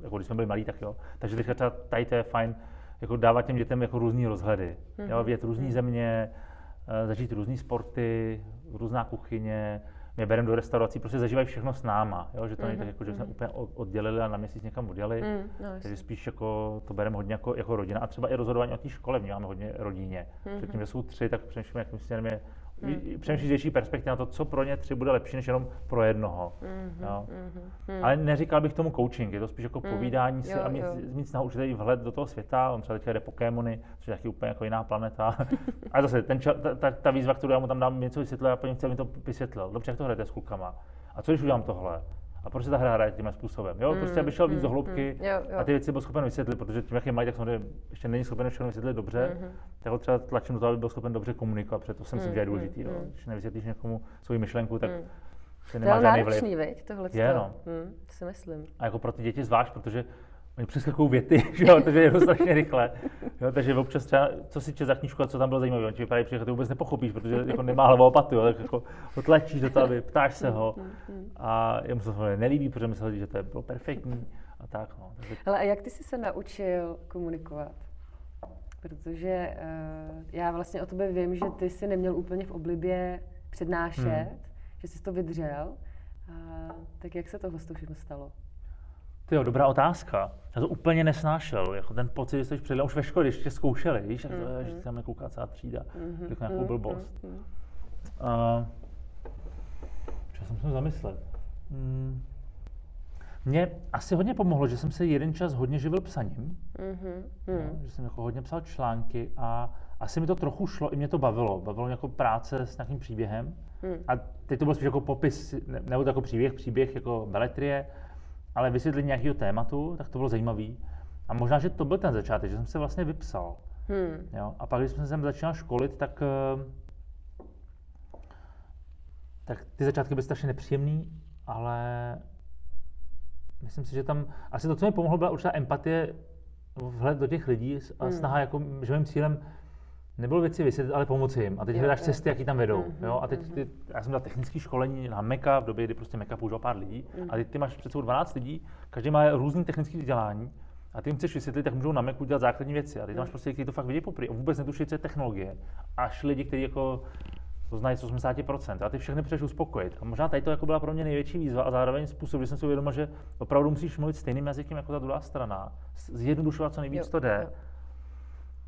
[SPEAKER 2] jako když jsme byli malí, tak jo. Takže teďka třeba tady to je fajn, jako dávat těm dětem jako různý rozhledy. Mm-hmm. Jo, vědět různé mm-hmm. země, eh, zažít různé sporty, různá kuchyně, my bereme do restaurací, prostě zažívají všechno s náma, jo? že to mm-hmm. není tak, jako, že jsme mm-hmm. úplně oddělili a na měsíc někam odjeli, mm, no, takže spíš jako to bereme hodně jako, jako rodina a třeba i rozhodování o té škole vnímáme hodně rodině. Mm-hmm. Předtím, že jsou tři, tak přemýšlíme, jakým směrem je Hmm. Přemýšlíš větší perspektivy na to, co pro ně tři bude lepší, než jenom pro jednoho. Mm-hmm, jo. Mm-hmm. Ale neříkal bych tomu coaching, je to spíš jako mm, povídání si jo, a mít, mít snahu určitý vhled do toho světa. On třeba teďka jde Pokémony, což je taky úplně jako jiná planeta. a zase ten, ta, ta, ta, výzva, kterou já mu tam dám něco vysvětlit, a po něm chci, aby to vysvětlil. Dobře, jak to hrajete s klukama? A co když udělám tohle? A proč se ta hra hraje tímhle způsobem? Jo, mm, prostě aby šel víc mm, do hloubky mm, jo, jo. a ty věci byl schopen vysvětlit, protože tím, jak je mají, tak samozřejmě ještě není schopen všechno vysvětlit dobře, mm-hmm. tak ho třeba tlačím do toho, aby byl schopen dobře komunikovat, protože to si myslím, mm, že je mm, důležité. Mm, Když nevysvětlíš někomu svou myšlenku, tak mm.
[SPEAKER 1] se nemá to žádný vliv. Veď, tohle
[SPEAKER 2] je, no.
[SPEAKER 1] mm, si myslím.
[SPEAKER 2] A jako pro ty děti zvlášť, protože oni přeskakují věty, že jo, takže je to strašně rychle. Jo, takže občas třeba, co si čet za knížku a co tam bylo zajímavé, on ti vypadá příběh, ty vůbec nepochopíš, protože jako nemá hlavu opatu, jo, tak jako ho tlačíš do toho, ptáš se ho a jemu se to nelíbí, protože myslel, že to je bylo perfektní a tak. No. Takže...
[SPEAKER 1] Hele, a jak ty jsi se naučil komunikovat? Protože uh, já vlastně o tobě vím, že ty jsi neměl úplně v oblibě přednášet, hmm. že jsi to vydřel. Uh, tak jak se tohle všechno stalo?
[SPEAKER 2] Ty jo, dobrá otázka. Já to úplně nesnášel. Jako ten pocit, že jsi předla už ve škole, když tě zkoušeli, víš, mm, to, že tam nekouká celá třída, mm, jako nějakou blbost. Mm, mm. Uh, jsem se zamyslet. Mm. Mně asi hodně pomohlo, že jsem se jeden čas hodně živil psaním. Mm-hmm. No, že jsem jako hodně psal články a asi mi to trochu šlo, i mě to bavilo. Bavilo mě jako práce s nějakým příběhem. Mm. A teď to bylo spíš jako popis, nebo jako příběh, příběh jako beletrie, ale vysvětlit nějakého tématu, tak to bylo zajímavé. A možná, že to byl ten začátek, že jsem se vlastně vypsal. Hmm. Jo? A pak, když jsem se začal školit, tak, eh, tak ty začátky byly strašně nepříjemný, ale myslím si, že tam asi to, co mi pomohlo, byla určitá empatie vhled do těch lidí a hmm. snaha, jako, že mým cílem nebylo věci vysvětlit, ale pomoci jim. A teď hledáš cesty, jaký tam vedou. Mm-hmm, jo? A teď mhm. ty, já jsem dal technické školení na Meka v době, kdy prostě Meka používal pár lidí. Mm. A teď ty máš před sebou 12 lidí, každý má různý technické vzdělání. A ty jim chceš vysvětlit, jak můžou na Macu dělat základní věci. A ty tam máš prostě, kteří to fakt vidí poprvé a vůbec netuší, co je technologie. Až lidi, kteří jako to znají z 80%. A ty všechny potřebuješ uspokojit. A možná tady to jako byla pro mě největší výzva a zároveň způsob, že jsem si uvědomil, že opravdu musíš mluvit stejným jazykem jako ta druhá strana. Zjednodušovat co nejvíc jo, to jde. Jo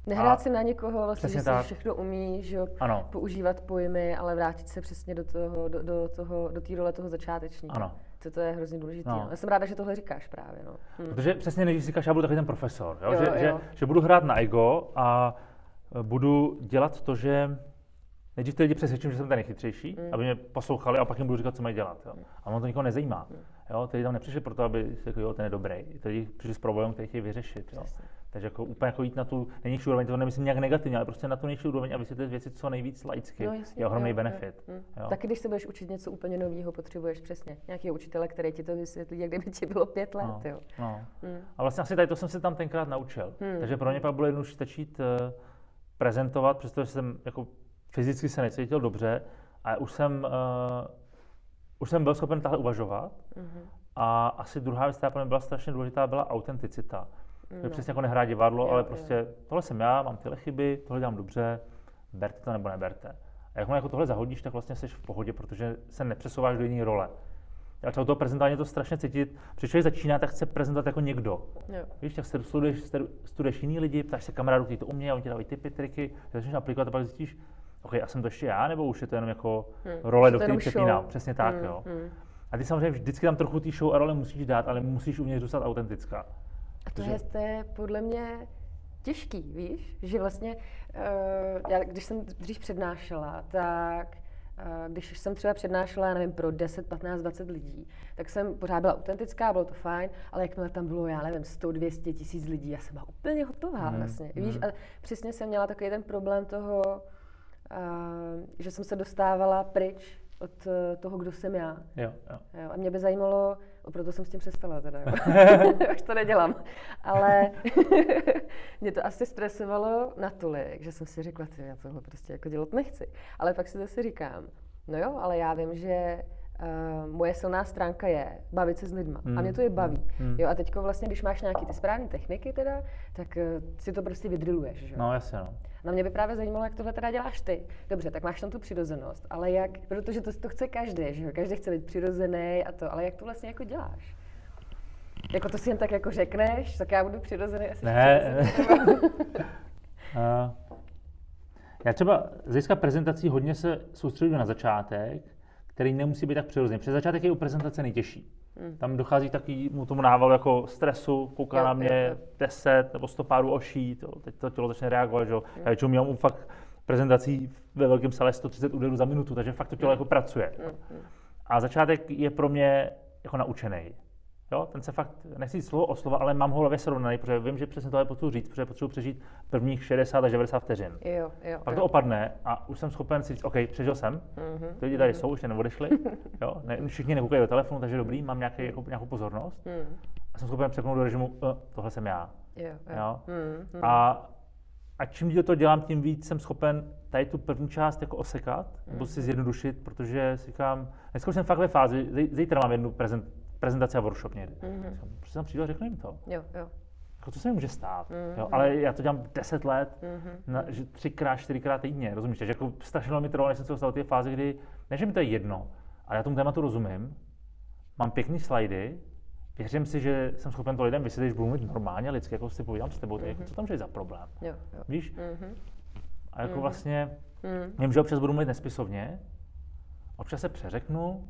[SPEAKER 1] Nehrát a si na někoho, vlastně, že si všechno umí, že ano. používat pojmy, ale vrátit se přesně do toho, do, do toho, do té role toho začátečníka. Ano. To, to je hrozně důležité. No. Já jsem ráda, že tohle říkáš právě. No.
[SPEAKER 2] Hm. Protože přesně než říkáš, já budu takový ten profesor, jo? Jo, že, jo. Že, že, budu hrát na ego a e, budu dělat to, že nejdřív ty lidi přesvědčím, že jsem ten nejchytřejší, mm. aby mě poslouchali a pak jim budu říkat, co mají dělat. Jo? Mm. A ono to nikoho nezajímá. Mm. Jo? Ty tam nepřišli proto, aby si řekli, jo, ten je dobrý. Ty přišli s problémem, který chtějí vyřešit. Jo? Takže jako úplně jako jít na tu nejnižší úroveň, to nemyslím nějak negativně, ale prostě na tu nejnižší úroveň a vysvětlit věci co nejvíc laicky, no, jasně, je ohromný jo, benefit. Jo,
[SPEAKER 1] jo. Taky když se budeš učit něco úplně nového, potřebuješ přesně nějakého učitele, který ti to vysvětlí, jak kdyby ti bylo pět let. No, jo. No.
[SPEAKER 2] Hmm. A vlastně asi tady to jsem se tam tenkrát naučil. Hmm. Takže pro mě pak bylo jednodušší začít uh, prezentovat, přestože jsem jako fyzicky se necítil dobře a už jsem, uh, už jsem byl schopen takhle uvažovat. Mm-hmm. A asi druhá věc, která pro mě byla strašně důležitá, byla autenticita. No. Přesně jako nehrát divadlo, jo, ale prostě jo. tohle jsem já, mám tyhle chyby, tohle dělám dobře, berte to nebo neberte. A jakmile jako tohle zahodíš, tak vlastně jsi v pohodě, protože se nepřesouváš do jiné role. A třeba toho prezentování to strašně cítit, protože člověk začíná, tak chce prezentovat jako někdo. Jo. Víš, tak studuješ, studuješ jiný lidi, ptáš se kamarádů, kteří to umějí, oni ti dávají typy, triky, začneš aplikovat a pak zjistíš, OK, a jsem to ještě já, nebo už je to jenom jako hmm. role, do které přepínám. Přesně tak, hmm. jo. Hmm. A ty samozřejmě vždycky tam trochu té show a role musíš dát, ale musíš umět zůstat autentická.
[SPEAKER 1] A to, je, to je podle mě těžký, víš? Že vlastně, uh, já, když jsem dřív přednášela, tak uh, když jsem třeba přednášela, já nevím, pro 10, 15, 20 lidí, tak jsem pořád byla autentická, bylo to fajn, ale jakmile tam bylo, já nevím, 100, 200 tisíc lidí, já jsem byla úplně hotová mm, vlastně, mm. víš? A přesně jsem měla takový ten problém toho, uh, že jsem se dostávala pryč od toho, kdo jsem já.
[SPEAKER 2] Jo, jo.
[SPEAKER 1] jo a mě by zajímalo, proto jsem s tím přestala teda, jo. už to nedělám. Ale mě to asi stresovalo natolik, že jsem si řekla, ty, já tohle prostě jako dělat nechci. Ale pak si zase říkám, no jo, ale já vím, že Uh, moje silná stránka je bavit se s lidma. Mm. A mě to je baví. Mm. Jo, a teď vlastně, když máš nějaké ty správné techniky teda, tak uh, si to prostě vydriluješ. Že?
[SPEAKER 2] No jasně, no.
[SPEAKER 1] No mě by právě zajímalo, jak tohle teda děláš ty. Dobře, tak máš tam tu přirozenost, ale jak, protože to, to chce každý, že jo? Každý chce být přirozený a to, ale jak to vlastně jako děláš? Jako to si jen tak jako řekneš, tak já budu přirozený asi
[SPEAKER 2] Ne. uh, já třeba z hlediska prezentací hodně se soustředím na začátek, který nemusí být tak přirozený. Přes začátek je u prezentace nejtěžší. Hmm. Tam dochází takovému tomu návalu jako stresu, kouká jo, na mě jo, jo. 10 nebo 100 párů oší, to, teď to tělo začne reagovat, že? Hmm. Já většinou mám fakt prezentací ve velkém sále 130 úderů za minutu, takže fakt to tělo hmm. jako pracuje. Hmm. A začátek je pro mě jako naučený. Jo, ten se fakt, nechci slovo o slovo, ale mám ho hlavě srovnaný, protože vím, že přesně tohle potřebuji říct, protože potřebuji přežít prvních 60 až 90 vteřin.
[SPEAKER 1] Jo, jo,
[SPEAKER 2] Pak
[SPEAKER 1] jo.
[SPEAKER 2] to opadne a už jsem schopen si říct, OK, přežil jsem, mm-hmm, ty lidi tady mm-hmm. jsou, ještě neodešli, jo, ne, všichni nekoukají do telefonu, takže dobrý, mám nějaký, jako, nějakou pozornost. Mm. a jsem schopen přepnout do režimu, uh, tohle jsem já.
[SPEAKER 1] Jo, jo.
[SPEAKER 2] Jo?
[SPEAKER 1] Mm, mm.
[SPEAKER 2] A, a čím díl to dělám, tím víc jsem schopen tady tu první část jako osekat, nebo si zjednodušit, protože si říkám, dneska už jsem fakt ve fázi, zí- zítra mám jednu prezent, prezentaci a workshop někde. Mm-hmm. Prostě tam přijdu a řeknu jim to.
[SPEAKER 1] Jo, jo.
[SPEAKER 2] Jako, co se mi může stát?
[SPEAKER 1] Mhm.
[SPEAKER 2] Jo? Ale já to dělám 10 let, na, že třikrát, čtyřikrát týdně, rozumíš? Takže jako strašně dlouho mi trvalo, než jsem se dostal do té fáze, kdy, ne, že mi to je jedno, ale já tomu tématu rozumím, mám pěkný slajdy, věřím si, že jsem schopen to lidem vysvětlit, že budu mluvit normálně, lidsky, jako si povídám s tebou, tak jako, co tam je za problém?
[SPEAKER 1] jo, jo.
[SPEAKER 2] Víš?
[SPEAKER 1] Mhm.
[SPEAKER 2] A jako vlastně,
[SPEAKER 1] Mm.
[SPEAKER 2] vím, že občas budu mluvit nespisovně, občas se přeřeknu,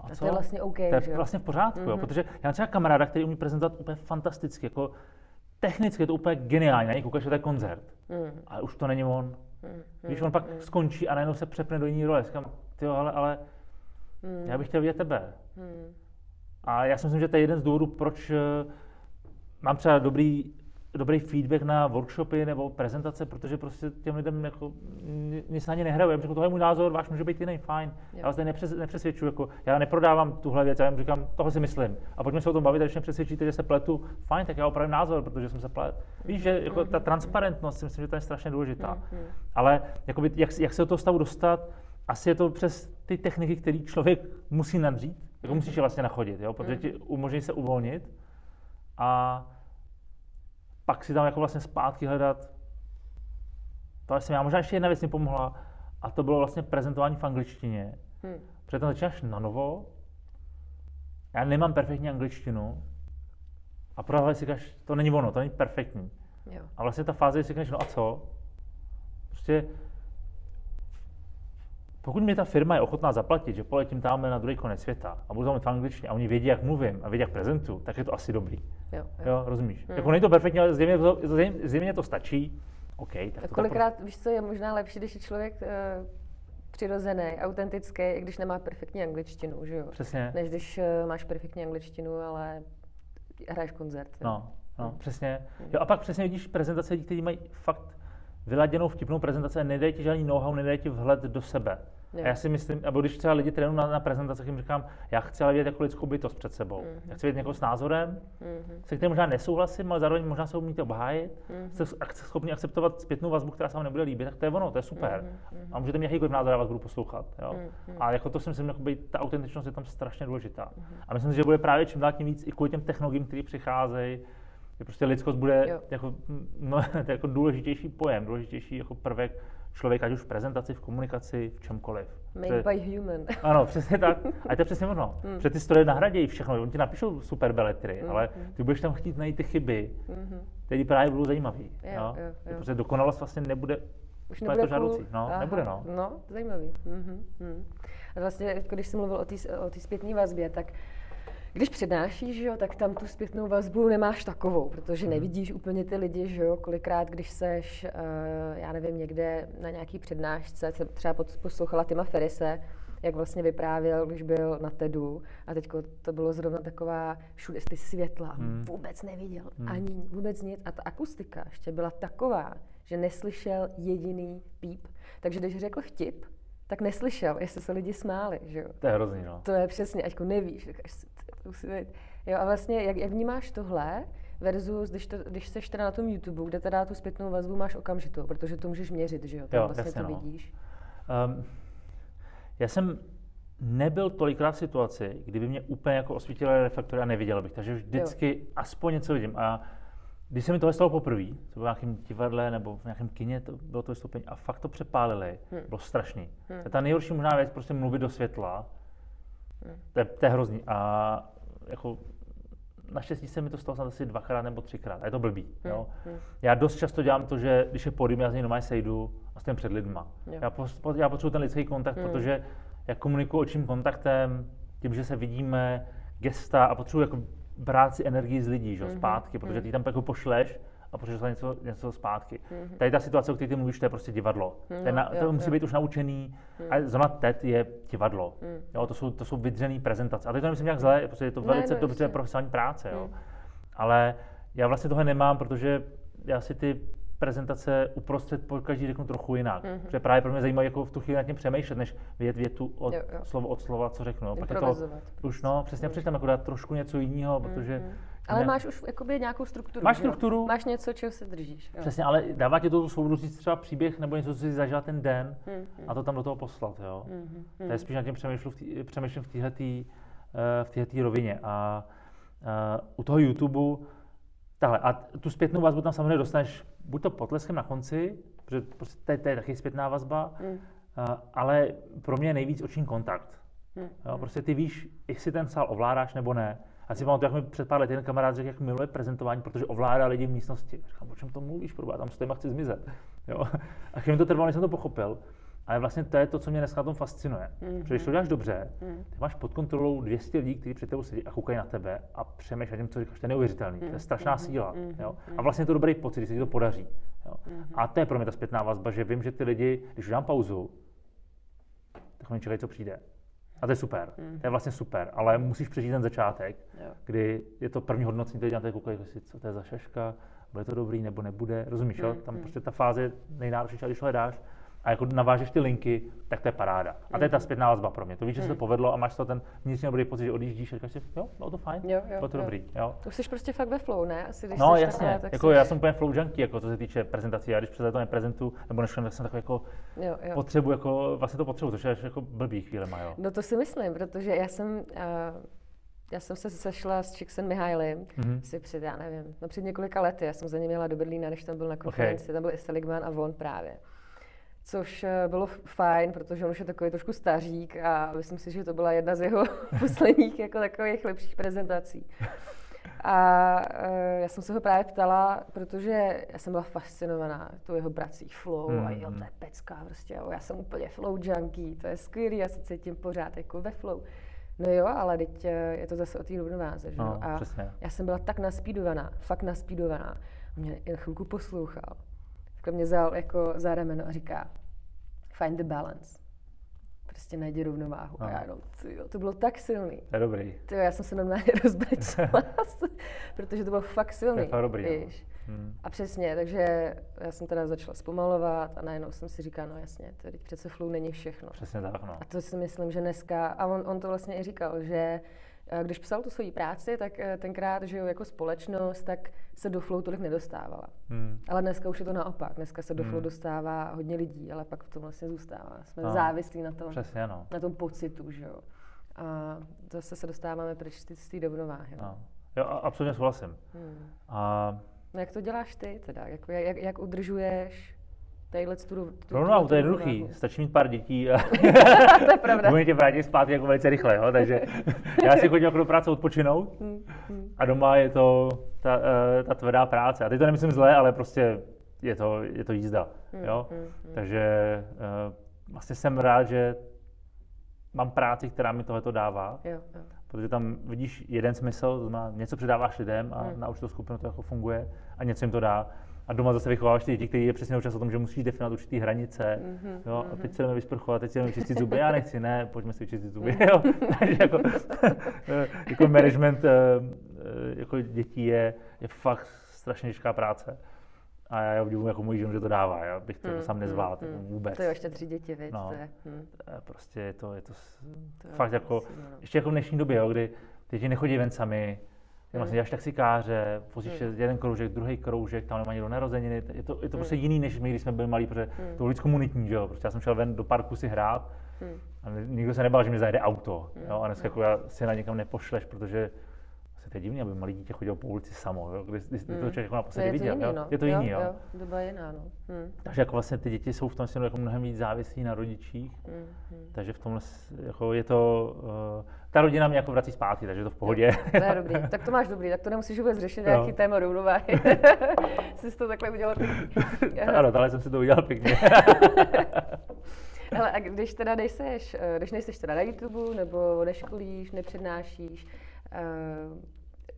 [SPEAKER 2] a, co?
[SPEAKER 1] to je vlastně OK,
[SPEAKER 2] To je
[SPEAKER 1] že
[SPEAKER 2] vlastně v pořádku, jo, protože já mám třeba kamaráda, který umí prezentovat úplně fantasticky, jako technicky je to úplně geniální, na něj koukáš, že to je koncert,
[SPEAKER 1] Mm.
[SPEAKER 2] ale už to není on.
[SPEAKER 1] Mm.
[SPEAKER 2] Když on pak skončí a najednou se přepne do jiné role, říkám, ty ale, ale
[SPEAKER 1] Mm.
[SPEAKER 2] já bych chtěl vidět tebe.
[SPEAKER 1] Mm.
[SPEAKER 2] A já si myslím, že to je jeden z důvodů, proč eh, mám třeba dobrý, dobrý feedback na workshopy nebo prezentace, protože prostě těm lidem jako ni- nic na ně nehraju. Já jim řeknu, tohle je můj názor, váš může být jiný, fajn.
[SPEAKER 1] Jo.
[SPEAKER 2] Já vás tady nepřes, nepřesvědčuji, jako, já neprodávám tuhle věc, já jim říkám, tohle si myslím. A pojďme se o tom bavit, a když mě přesvědčíte, že se pletu, fajn, tak já opravím názor, protože jsem se plet. Víš, že jako ta transparentnost si myslím, že to je strašně důležitá. Ale jakoby, jak, jak se do toho stavu dostat, asi je to přes ty techniky, které člověk musí nadřít, jako musíš je vlastně nachodit, jo? protože ti umožní se uvolnit a pak si tam jako vlastně zpátky hledat. To jsem já. Možná ještě jedna věc mi pomohla a to bylo vlastně prezentování v angličtině.
[SPEAKER 1] Hm.
[SPEAKER 2] Protože tam začínáš na novo, já nemám perfektní angličtinu a pro si říkáš, to není ono, to není perfektní.
[SPEAKER 1] Jo.
[SPEAKER 2] A vlastně ta fáze, kdy si řekneš, no a co? Prostě pokud mi ta firma je ochotná zaplatit, že poletím tam na druhý konec světa a budu tam mluvit v angličtině a oni vědí, jak mluvím a vědí, jak prezentuju, tak je to asi dobrý.
[SPEAKER 1] Jo, jo.
[SPEAKER 2] Jo, rozumíš? Jako není to perfektní, ale zřejmě to, zřejmě, zřejmě to stačí. OK, tak
[SPEAKER 1] A
[SPEAKER 2] to tak
[SPEAKER 1] kolikrát, víš co, je možná lepší, když je člověk uh, přirozený, autentický, i když nemá perfektní angličtinu, že jo?
[SPEAKER 2] Přesně.
[SPEAKER 1] Než když uh, máš perfektní angličtinu, ale hraješ koncert. jo.
[SPEAKER 2] No, no, přesně. Jo, a pak přesně vidíš prezentace lidí, kteří mají fakt vyladěnou vtipnou prezentaci a nedají ti žádný know-how, nedají ti vhled do sebe.
[SPEAKER 1] Jo.
[SPEAKER 2] A já si myslím, nebo když třeba lidi trénují na, na prezentacích, jim říkám, já chci ale vidět jako lidskou bytost před sebou.
[SPEAKER 1] Mhm.
[SPEAKER 2] Já chci vidět někoho s názorem,
[SPEAKER 1] Mhm.
[SPEAKER 2] se kterým možná nesouhlasím, ale zároveň možná se umíte obhájit,
[SPEAKER 1] Mhm.
[SPEAKER 2] jste ak- schopni akceptovat zpětnou vazbu, která se vám nebude líbit, tak to je ono, to je super.
[SPEAKER 1] Mhm,
[SPEAKER 2] A můžete mít jakýkoliv názor, já vás budu poslouchat. Jo?
[SPEAKER 1] Mhm.
[SPEAKER 2] A jako to si myslím, jakoby, ta autentičnost je tam strašně důležitá.
[SPEAKER 1] Mhm.
[SPEAKER 2] A myslím si, že bude právě čím dál tím víc i kvůli těm technologiím, které přicházejí, že prostě lidskost bude
[SPEAKER 1] Jo.
[SPEAKER 2] jako, no, to jako důležitější pojem, důležitější jako prvek člověka, ať už v prezentaci, v komunikaci, v čemkoliv.
[SPEAKER 1] Made by human.
[SPEAKER 2] ano, přesně tak. A to je přesně ono.
[SPEAKER 1] Hmm.
[SPEAKER 2] Protože ty stroje nahradějí všechno. Oni ti napíšou super beletry,
[SPEAKER 1] Mm,
[SPEAKER 2] ale
[SPEAKER 1] mm.
[SPEAKER 2] ty budeš tam chtít najít ty chyby,
[SPEAKER 1] Mhm.
[SPEAKER 2] které právě budou zajímavé.
[SPEAKER 1] Jo, jo, jo.
[SPEAKER 2] Protože dokonalost vlastně nebude
[SPEAKER 1] Už nebude
[SPEAKER 2] to žádoucí. No,
[SPEAKER 1] Aha.
[SPEAKER 2] nebude no.
[SPEAKER 1] No, zajímavý. Mhm, mhm. A vlastně, jako když jsem mluvil o té o té zpětné vazbě, tak když přednášíš, že jo, tak tam tu zpětnou vazbu nemáš takovou, protože
[SPEAKER 2] Mhm.
[SPEAKER 1] nevidíš úplně ty lidi, že jo, kolikrát, když seš, uh, já nevím, někde na nějaký přednášce, jsem třeba poslouchala Tima Ferise, jak vlastně vyprávěl, když byl na TEDu a teď to bylo zrovna taková všude ty světla,
[SPEAKER 2] Hmm.
[SPEAKER 1] vůbec neviděl,
[SPEAKER 2] Hmm.
[SPEAKER 1] ani vůbec nic a ta akustika ještě byla taková, že neslyšel jediný píp. Takže když řekl vtip, tak neslyšel, jestli se lidi smáli, že jo.
[SPEAKER 2] To je hrozný, no.
[SPEAKER 1] To je přesně, ať nevíš, říkáš si, "Ty, to musí být. Jo, a vlastně, jak, jak vnímáš tohle, versus, když, to, když seš teda na tom YouTube, kde teda tu zpětnou vazbu máš okamžitou, protože to můžeš měřit, že jo, tam
[SPEAKER 2] Jo,
[SPEAKER 1] vlastně
[SPEAKER 2] jasně,
[SPEAKER 1] to
[SPEAKER 2] no.
[SPEAKER 1] vidíš.
[SPEAKER 2] Um, já jsem nebyl tolikrát v situaci, kdyby mě úplně jako osvítily reflektory a neviděl bych, takže vždycky aspoň něco vidím. A když se mi tohle stalo poprvé, to bylo v nějakém divadle nebo v nějakém kině, to bylo to vystoupení a fakt to přepálili,
[SPEAKER 1] Hmm.
[SPEAKER 2] bylo strašný.
[SPEAKER 1] Hmm.
[SPEAKER 2] Je ta nejhorší možná věc, prostě mluvit do světla. To je, to je hrozný. A jako naštěstí se mi to stalo snad asi dvakrát nebo třikrát. A je to blbý.
[SPEAKER 1] Hmm.
[SPEAKER 2] Jo?
[SPEAKER 1] Hmm.
[SPEAKER 2] Já dost často dělám to, že když je podium, já z něj normálně sejdu a stojím před lidma.
[SPEAKER 1] Jo.
[SPEAKER 2] Já, po- já potřebuji ten lidský kontakt,
[SPEAKER 1] Hmm.
[SPEAKER 2] protože já komunikuji očním kontaktem, tím, že se vidíme, gesta a potřebuji jako brát si energii z lidí, že,
[SPEAKER 1] Mhm,
[SPEAKER 2] zpátky, protože
[SPEAKER 1] mhm.
[SPEAKER 2] ty tam jako pošleš a dostat něco, něco zpátky.
[SPEAKER 1] Mhm.
[SPEAKER 2] Tady ta situace, o které ty mluvíš, to je prostě divadlo.
[SPEAKER 1] Mhm,
[SPEAKER 2] to, je na,
[SPEAKER 1] jo,
[SPEAKER 2] to musí
[SPEAKER 1] jo.
[SPEAKER 2] být už naučený.
[SPEAKER 1] Mhm.
[SPEAKER 2] A zrovna TED je divadlo.
[SPEAKER 1] Mhm.
[SPEAKER 2] Jo, to, jsou, to jsou vydřený prezentace. A teď to nemyslím nějak zle, protože je to velice
[SPEAKER 1] ne,
[SPEAKER 2] dobře profesionální práce. Jo.
[SPEAKER 1] Mhm.
[SPEAKER 2] Ale já vlastně tohle nemám, protože já si ty prezentace uprostřed po každý řeknu trochu jinak.
[SPEAKER 1] Mhm.
[SPEAKER 2] Protože právě pro mě zajímavé jako v tu chvíli nad tím přemýšlet, než vědět větu od
[SPEAKER 1] Jo, jo.
[SPEAKER 2] slovo od slova, co řeknu. jo. Pak je to už no, přesně
[SPEAKER 1] Mhm.
[SPEAKER 2] přitom jako dát trošku něco jiného, protože
[SPEAKER 1] Mhm. Ale
[SPEAKER 2] Ne.
[SPEAKER 1] máš už jakoby nějakou strukturu.
[SPEAKER 2] Máš
[SPEAKER 1] že jo?
[SPEAKER 2] strukturu.
[SPEAKER 1] Máš něco, čeho se držíš. Jo.
[SPEAKER 2] Přesně, ale dává ti to tu svobodu říct třeba příběh nebo něco, co jsi zažila ten den
[SPEAKER 1] Hmm,
[SPEAKER 2] a to tam do toho poslat, jo.
[SPEAKER 1] hmm,
[SPEAKER 2] To je spíš nad tím přemýšlím v, téhletý, eh, rovině. A uh, u toho YouTube, tahle, a tu zpětnou vazbu tam samozřejmě dostaneš buď to potleskem na konci, protože prostě to je, to je taky zpětná vazba, uh, ale pro mě je nejvíc oční kontakt.
[SPEAKER 1] hmm.
[SPEAKER 2] Jo, prostě ty víš, jestli ten sál ovládáš nebo ne. A si pamatuju, jak mi před pár lety jeden kamarád řekl, jak miluje prezentování, protože ovládá lidi v místnosti. A říkám, o čem to mluvíš, proba, tam stojím a chci zmizet. Jo? A chvíli mi to trvalo, než jsem to pochopil. Ale vlastně to je to, co mě dneska na tom fascinuje.
[SPEAKER 1] Mhm.
[SPEAKER 2] Protože když to děláš dobře,
[SPEAKER 1] Mhm.
[SPEAKER 2] ty máš pod kontrolou 200 lidí, kteří před tebou sedí a koukají na tebe a přemýšlejí tím, co říkáš. To je neuvěřitelný. To je strašná
[SPEAKER 1] Mhm.
[SPEAKER 2] síla.
[SPEAKER 1] Mhm.
[SPEAKER 2] Jo? A vlastně je to dobrý pocit, když se ti to podaří. Jo?
[SPEAKER 1] Mhm.
[SPEAKER 2] A to je pro mě ta zpětná vazba, že vím, že ty lidi, když udělám pauzu, tak oni čekají, co přijde. A to je super.
[SPEAKER 1] Mhm.
[SPEAKER 2] To je vlastně super, ale musíš přežít ten začátek,
[SPEAKER 1] Jo.
[SPEAKER 2] kdy je to první hodnocení, teď na to koukají, co to je za šeška, bude to dobrý nebo nebude, rozumíš, jo?
[SPEAKER 1] Mhm,
[SPEAKER 2] Tam
[SPEAKER 1] mhm.
[SPEAKER 2] prostě ta fáze je nejnáročnější, když hledáš a jako navážeš ty linky, tak to je paráda. A to je ta zpětná vazba pro mě. To víš, že se to
[SPEAKER 1] Mhm.
[SPEAKER 2] povedlo a máš to ten vnitřní dobrý pocit, že odjíždíš a říkáš si, jo, bylo to fajn,
[SPEAKER 1] Jo, jo,
[SPEAKER 2] bylo to
[SPEAKER 1] jo.
[SPEAKER 2] dobrý, jo.
[SPEAKER 1] Už jsi prostě fakt ve flow, ne? Asi, když
[SPEAKER 2] No
[SPEAKER 1] jsi
[SPEAKER 2] jasně,
[SPEAKER 1] takhle, tak
[SPEAKER 2] jako
[SPEAKER 1] jsi-
[SPEAKER 2] já jsem úplně flow junkie, jako co se týče prezentací, já když před to neprezentu, nebo nešlem, tak jsem takový jako
[SPEAKER 1] Jo, jo.
[SPEAKER 2] potřebu, jako vlastně to potřebu, což je jako blbý chvílema, jo.
[SPEAKER 1] No to si myslím, protože já jsem, uh, já jsem se sešla s Čixem Mihailem
[SPEAKER 2] Mhm.
[SPEAKER 1] asi před, já nevím, no před několika lety. Já jsem za ním jela do Berlína, než tam byl na konferenci. Tam byl i Seligman a on právě. Což eh, bylo fajn, protože on už je takový trošku stařík a myslím si, že to byla jedna z jeho posledních jako takových lepších prezentací. A eh, já jsem se ho právě ptala, protože já jsem byla fascinovaná tou jeho prací flow a jo, to je pecka prostě, jo, já jsem úplně flow junkie, to je skvělý, já se cítím pořád jako ve flow. No jo, ale teď eh, je to zase o té rovnováze, že?
[SPEAKER 2] No,
[SPEAKER 1] A
[SPEAKER 2] přesně.
[SPEAKER 1] já jsem byla tak naspídovaná, fakt naspídovaná. Mě jen chvilku poslouchal. Mě vzal jako za rameno a říká, find the balance. Prostě najdi rovnováhu. A já jenom, tyjo, to bylo tak silný.
[SPEAKER 2] To je dobrý.
[SPEAKER 1] Tyjo, já jsem se normálně rozbrečela, protože to bylo fakt silný.
[SPEAKER 2] To je dobrý, no.
[SPEAKER 1] víš.
[SPEAKER 2] Hmm.
[SPEAKER 1] A přesně, takže já jsem teda začala zpomalovat a najednou jsem si říkala, no jasně, to teď přece flow není všechno.
[SPEAKER 2] Přesně tak, no.
[SPEAKER 1] A to si myslím, že dneska, a on, on to vlastně i říkal, že když psal tu svoji práci, tak eh, tenkrát, že jo, jako společnost, tak se do flow tolik nedostávala.
[SPEAKER 2] Hmm.
[SPEAKER 1] Ale dneska už je to naopak. Dneska se do flow
[SPEAKER 2] Hmm.
[SPEAKER 1] dostává hodně lidí, ale pak v tom vlastně zůstává. Jsme
[SPEAKER 2] No.
[SPEAKER 1] závislí na tom,
[SPEAKER 2] Přesně, no.
[SPEAKER 1] na tom pocitu, že jo. A zase se dostáváme pryč z té- rovnováhy. No.
[SPEAKER 2] no. Jo, a- absolutně souhlasím.
[SPEAKER 1] Hmm.
[SPEAKER 2] A
[SPEAKER 1] no jak to děláš ty teda? Jak, jak, jak udržuješ tadyhle tu, tu
[SPEAKER 2] rovnováhu, to je jednoduchý. Stačí mít pár dětí a
[SPEAKER 1] to je pravda.
[SPEAKER 2] tě vrátí zpátky jako velice rychle, jo? takže já si chodím jako do práce odpočinout
[SPEAKER 1] Hmm, hmm.
[SPEAKER 2] a doma je to ta, eh, ta tvrdá práce. A teď to nemyslím zle, ale prostě je to, je to jízda. Jo?
[SPEAKER 1] Hmm, hmm.
[SPEAKER 2] Takže eh, vlastně jsem rád, že mám práci, která mi tohleto dává,
[SPEAKER 1] Jo, jo.
[SPEAKER 2] protože tam vidíš jeden smysl, to znamená, něco předáváš lidem a
[SPEAKER 1] Hmm.
[SPEAKER 2] na určitou skupinu to jako funguje a něco jim to dá. A doma zase vychováváš ty děti, kteří je přesně čas o tom, že musíš definovat určité hranice.
[SPEAKER 1] Mhm,
[SPEAKER 2] Jo, a
[SPEAKER 1] mhm.
[SPEAKER 2] teď se jdeme vysprchovat, teď se jdeme čistit zuby. Já nechci, ne, pojďme si čistit zuby. Jo. Takže jako, jako management eh, eh, jako dětí je, je fakt strašně těžká práce. A já obdivuji jako můj ženu, že to dává. Já bych to
[SPEAKER 1] Hmm,
[SPEAKER 2] sám nezvládl jako
[SPEAKER 1] hmm.
[SPEAKER 2] vůbec.
[SPEAKER 1] To jo, ještě tři děti, viď?
[SPEAKER 2] No.
[SPEAKER 1] To je, hm,
[SPEAKER 2] Eh, Prostě je to, je to,
[SPEAKER 1] to je
[SPEAKER 2] fakt jako,
[SPEAKER 1] síla, no.
[SPEAKER 2] ještě jako v dnešní době, jo, kdy děti nechodí ven sami, ty vlastně
[SPEAKER 1] Hmm.
[SPEAKER 2] děláš taxikáře, vozíš
[SPEAKER 1] Hmm.
[SPEAKER 2] jeden kroužek, druhý kroužek, tam nemají do narozeniny, je to, je to prostě jiný, než my, když jsme byli malí, protože
[SPEAKER 1] Hmm.
[SPEAKER 2] to bylo víc komunitní, že jo, prostě já jsem šel ven do parku si hrát
[SPEAKER 1] Hm.
[SPEAKER 2] a nikdo se nebál, že mi zajede auto,
[SPEAKER 1] Hmm.
[SPEAKER 2] jo, a dneska jako já si na někam nepošleš, protože to je divný, aby malé dítě chodilo po ulici samo, jo, když, když to
[SPEAKER 1] Hmm.
[SPEAKER 2] člověk jako
[SPEAKER 1] To
[SPEAKER 2] naposledy
[SPEAKER 1] je to
[SPEAKER 2] viděl,
[SPEAKER 1] jiný,
[SPEAKER 2] jo.
[SPEAKER 1] no.
[SPEAKER 2] je to jiný, jo.
[SPEAKER 1] jo. Doba jiná, no. Hm,
[SPEAKER 2] Takže jako vlastně ty děti jsou v tom směru jako mnohem víc závislí na rodičích,
[SPEAKER 1] hm, hm.
[SPEAKER 2] takže v tomhle jako je to, uh, ta rodina mě jako vrací zpátky, takže je to v pohodě.
[SPEAKER 1] To je dobrý. Tak to máš dobrý, tak to nemusíš vůbec řešit
[SPEAKER 2] Jo.
[SPEAKER 1] nějaký téma rovnováhy. Jsi to takhle udělal pěkný.
[SPEAKER 2] ano, ale jsem si to udělal pěkně.
[SPEAKER 1] Hele, a když teda nejseš, eh, když nejseš teda na YouTube, nebo neškolíš, nepřednášíš, eh,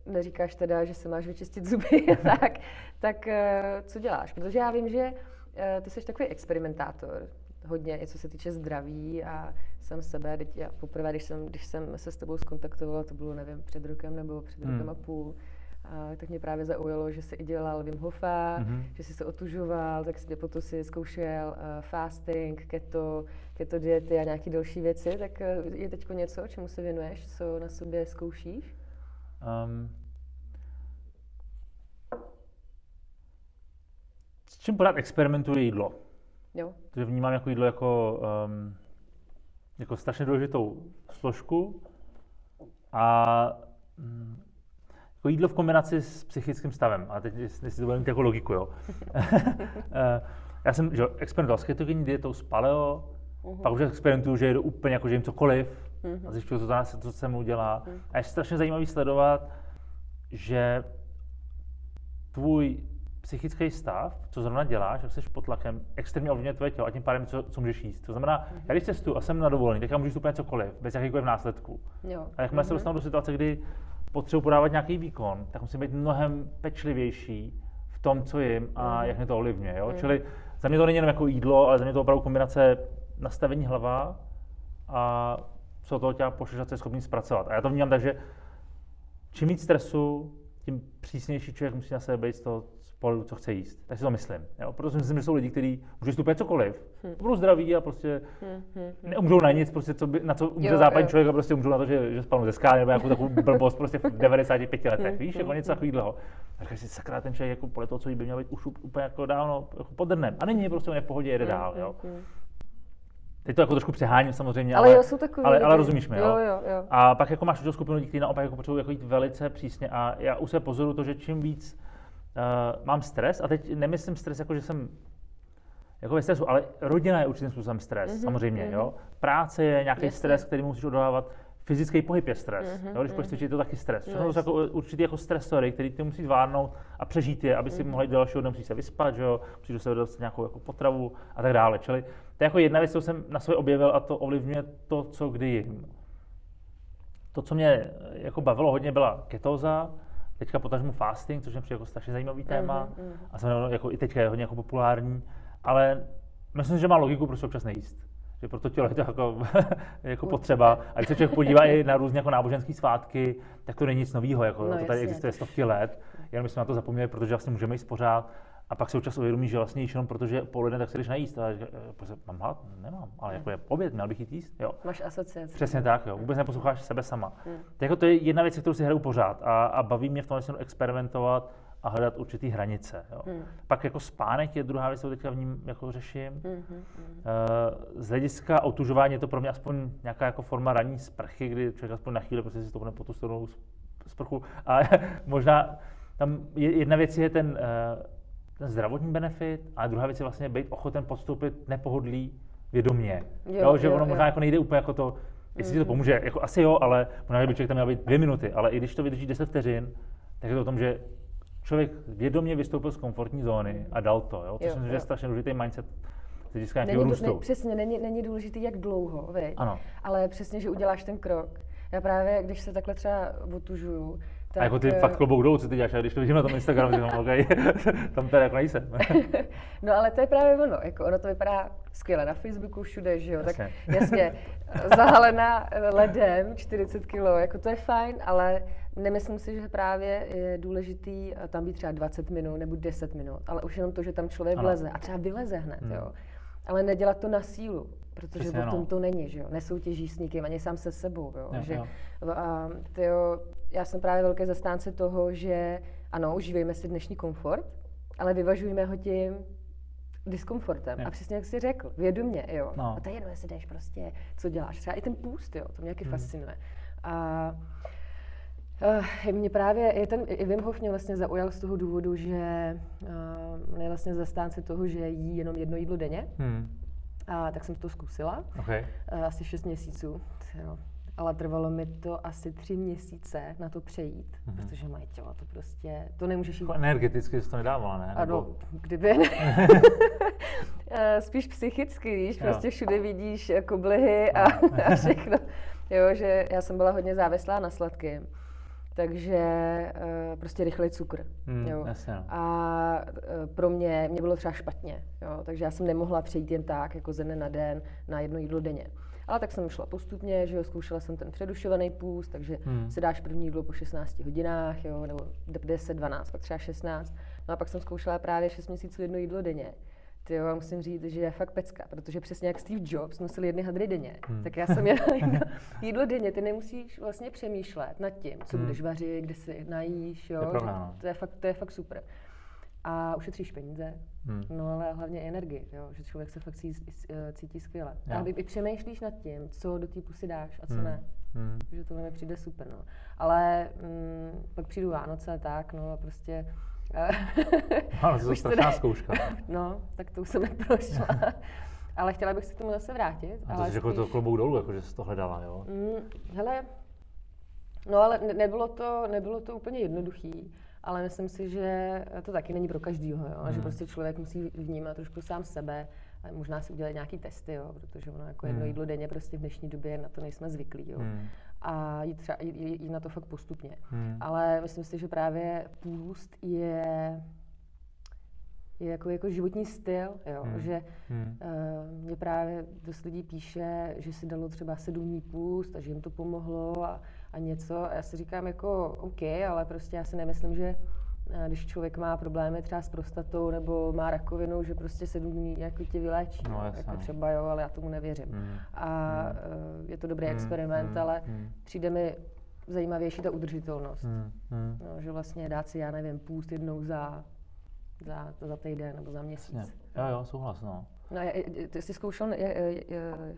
[SPEAKER 1] neříkáš teda, že se máš vyčistit zuby, tak, tak eh, co děláš? Protože já vím, že eh, ty jsi takový experimentátor, hodně, i co se týče zdraví a jsem sebe, teď já poprvé, když jsem, když jsem se s tebou skontaktovala, to bylo, nevím, před rokem nebo před
[SPEAKER 2] Hmm.
[SPEAKER 1] rokem a půl, a tak mě právě zaujalo, že jsi i dělal Wim Hofa,
[SPEAKER 2] Mhm.
[SPEAKER 1] že jsi se otužoval, tak si potom si zkoušel uh, fasting, keto, keto diety a nějaké další věci, tak uh, je teď něco, čemu se věnuješ, co na sobě zkoušíš?
[SPEAKER 2] Um, s čím pořád experimentuje jídlo.
[SPEAKER 1] Jo.
[SPEAKER 2] Takže vnímám jako jídlo jako, um, jako strašně důležitou složku a um, jako jídlo v kombinaci s psychickým stavem. A teď si to budeme jako logiku, jo. Eh, já jsem že, experimentoval s ketogenní dietou, s paleo, uh-huh. pak už experimentuju, že jedu úplně jako, že jim cokoliv, uh-huh. a zjišťuju, co to, co se mu dělá. Uh-huh. A je strašně zajímavý sledovat, že tvůj psychický stav, co zrovna děláš, jak jsi pod tlakem, extrémně ovlivňuje tvoje tělo a tím pádem, co, co můžeš jíst. To znamená, mm-hmm. já když cestuju a jsem na dovolení, tak já můžu jíst úplně cokoliv, bez jakýchkoliv následků. Jo. A jakmile mm-hmm. se dostanu do situace, kdy potřebuji podávat nějaký výkon, tak musím být mnohem pečlivější v tom, co jim a mm-hmm. jak mě to ovlivňuje. Jo? Mm-hmm. Čili za mě to není jenom jako jídlo, ale za mě to opravdu kombinace nastavení hlava a co toho těla pošle, co je schopný zpracovat. A já to vnímám tak, že čím víc stresu, tím přísnější člověk musí na sebe být z toho pohledu, co chce jíst. Tak si to myslím. Jo? Proto si myslím, že jsou lidi, kteří můžou jíst cokoliv. Hmm. Budou zdraví a prostě hmm, hmm, neumřou na nic, prostě co by, na co umře západní člověk a prostě umřou na to, že, že spadnou ze skály nebo nějakou takovou blbost prostě v 95 letech. Víš, jako něco takového. A říkáš si, sakra, ten člověk jako podle toho, co jí by měl být už úplně jako dávno jako pod dnem. A není prostě on je v pohodě, jede dál. Jo? Teď to jako trošku přeháním samozřejmě, ale,
[SPEAKER 1] ale, jo, jsou takový
[SPEAKER 2] ale, ale rozumíš mi,
[SPEAKER 1] jo? jo, jo, jo.
[SPEAKER 2] A pak jako máš určitou skupinu lidí, kteří naopak jako potřebují jako jít velice přísně a já už se pozoruju to, že čím víc uh, mám stres, a teď nemyslím stres jako, že jsem jako ve stresu, ale rodina je určitým způsobem stres, mm-hmm, samozřejmě, mm-hmm. jo. Práce je nějaký Jasně. stres, který musíš odolávat, fyzický pohyb je stres, mm-hmm, jo? když mm-hmm. cvičit, je to taky stres. Všechno no, to jsou jako určitý jako stresory, který ty musíš zvládnout a přežít je, aby si mm-hmm. mohli dalšího dne musíš se vyspat, že jo? musíš do sebe dostat nějakou jako potravu a tak dále. Čili to je jako jedna věc, kterou jsem na sobě objevil a to ovlivňuje to, co kdy jim. To, co mě jako bavilo hodně, byla ketóza, teďka potažmu fasting, což je jako strašně zajímavý téma mm-hmm. a jsem jako i teďka je hodně jako populární, ale myslím, že má logiku, proč občas nejíst. Že pro to tělo je to jako, jako potřeba. A když se člověk podívá i na různé jako náboženské svátky, tak to není nic nového. Jako, no, to tady existuje stovky let. Jenom my jsme na to zapomněli, protože vlastně můžeme jíst pořád. A pak se občas uvědomí, že vlastně jenom protože poledne, tak se jdeš najíst. A že, prostě, mám hlad? Nemám, ale jako je oběd, měl bych jít jíst. Jo.
[SPEAKER 1] Máš asociaci.
[SPEAKER 2] Přesně tak, jo. Vůbec neposloucháš sebe sama. Hmm. To, jako to je jedna věc, kterou si hraju pořád a, a baví mě v tom experimentovat a hledat určitý hranice. Jo. Hmm. Pak jako spánek je druhá věc, kterou teďka v ním jako řeším. Hmm, hmm, hmm. Z hlediska otužování je to pro mě aspoň nějaká jako forma ranní sprchy, kdy člověk aspoň na chvíli prostě si stoupne po tu stranu sprchu. A možná tam jedna věc je ten uh, ten zdravotní benefit, a druhá věc je vlastně být ochoten podstoupit nepohodlí vědomě. Jo, jo, že jo, ono jo. možná jako nejde úplně jako to, jestli mm. ti to mhm. pomůže, jako asi jo, ale možná by člověk tam měl být dvě minuty, ale i když to vydrží 10 vteřin, tak je to o tom, že člověk vědomě vystoupil z komfortní zóny a dal to. Jo? To jo, si myslím, že je strašně důležitý mindset z hlediska
[SPEAKER 1] není,
[SPEAKER 2] růstu. Ne,
[SPEAKER 1] přesně, není, není důležitý, jak dlouho? Ano. ale přesně, že uděláš ten krok. Já právě, když se takhle třeba otužuju,
[SPEAKER 2] tak, a jako ty uh, fakt klobouk dolů, co ty děláš, a když to vidím na tom Instagramu, říkám, OK, tam teda jako nejsem.
[SPEAKER 1] no ale to je právě ono, jako ono to vypadá skvěle na Facebooku, všude, že jo, jasně. tak jasně, zahalená ledem, 40 kg, jako to je fajn, ale nemyslím si, že právě je důležitý eh, tam být třeba 20 minut nebo 10 minut, ale už jenom to, že tam člověk ano. vleze a třeba vyleze hned, hmm. jo. Ale nedělat to na sílu, protože Přesně, o tom no. to není, že jo. Nesoutěžíš s nikým, ani sám se sebou, jo. jo že, jo. A, tyjo, já jsem právě velké zastánce toho, že ano, užívejme si dnešní komfort, ale vyvažujeme ho tím diskomfortem. Jo. A přesně jak jsi řekl, vědomě, jo. No. A to je jedno, jestli jdeš prostě, co děláš. Třeba i ten půst, jo, to mě taky hmm. fascinuje. A Uh, mě právě, je ten, i Wim Hof mě vlastně zaujal z toho důvodu, že uh, je vlastně zastánce toho, že jí jenom jedno jídlo denně. Hmm. A tak jsem to zkusila. Okay. Uh, asi 6 měsíců. Jo. Ale trvalo mi to asi tři měsíce na to přejít, mm-hmm. protože moje tělo to prostě, to nemůžeš jít.
[SPEAKER 2] Jako energeticky jsi to nedávala, ne?
[SPEAKER 1] Ano, kdyby ne. Spíš psychicky, víš, jo. prostě všude vidíš koblihy a, a všechno. Jo, že já jsem byla hodně závislá na sladkém takže uh, prostě rychlej cukr. Mm, jo. Jasně. No. A uh, pro mě, mě bylo třeba špatně, jo. takže já jsem nemohla přejít jen tak, jako ze dne na den, na jedno jídlo denně. Ale tak jsem šla postupně, že jo, zkoušela jsem ten předušovaný půst, takže hmm. si dáš první jídlo po 16 hodinách, jo, nebo 10, 12, pak třeba 16. No a pak jsem zkoušela právě 6 měsíců jedno jídlo denně. Ty jo, musím říct, že je fakt pecka, protože přesně jak Steve Jobs nosil jedny hadry denně, hmm. tak já jsem měla jídlo, jídlo denně, ty nemusíš vlastně přemýšlet nad tím, co hmm. budeš vařit, kde si najíš, jo.
[SPEAKER 2] Je no.
[SPEAKER 1] to, je fakt, to je fakt super. A ušetříš peníze, hmm. no ale hlavně energii, jo? že člověk se fakt cítí, cítí skvěle. Jo. A i přemýšlíš nad tím, co do té pusy dáš a co hmm. ne. Hmm. Že tohle mi přijde super, no. Ale mm, pak přijdu Vánoce, tak, no a prostě...
[SPEAKER 2] Ale to je strašná zkouška.
[SPEAKER 1] No, tak to už jsem neprošla. ale chtěla bych se k tomu zase vrátit.
[SPEAKER 2] A to ale
[SPEAKER 1] spíš...
[SPEAKER 2] jako to klobouk dolů, jako že jsi to hledala, jo?
[SPEAKER 1] Mm, hele, no ale ne, nebylo, to, nebylo to úplně jednoduchý ale myslím si, že to taky není pro každýho, jo? Hmm. že prostě člověk musí vnímat trošku sám sebe, a možná si udělat nějaký testy, jo? protože ono jako jedno hmm. jídlo denně prostě v dnešní době na to nejsme zvyklí. Jo? Hmm. A jít, třeba, jít, jít na to fakt postupně. Hmm. Ale myslím si, že právě půst je je jako, jako životní styl, jo? Hmm. že hmm. Uh, mě právě dost lidí píše, že si dalo třeba sedm dní půst a že jim to pomohlo a, a něco. A já si říkám jako OK, ale prostě já si nemyslím, že eh, když člověk má problémy třeba s prostatou nebo má rakovinu, že prostě sedm dní jako tě vyléčí. No, jako třeba jo, ale já tomu nevěřím. Mm. A mm. je to dobrý mm. experiment, mm. ale mm. přijde mi zajímavější ta udržitelnost. Mm. Mm. No, že vlastně dát si, já nevím, půst jednou za, za, za týden nebo za měsíc.
[SPEAKER 2] Jo, jo, souhlas, no.
[SPEAKER 1] No, ty jsi zkoušel,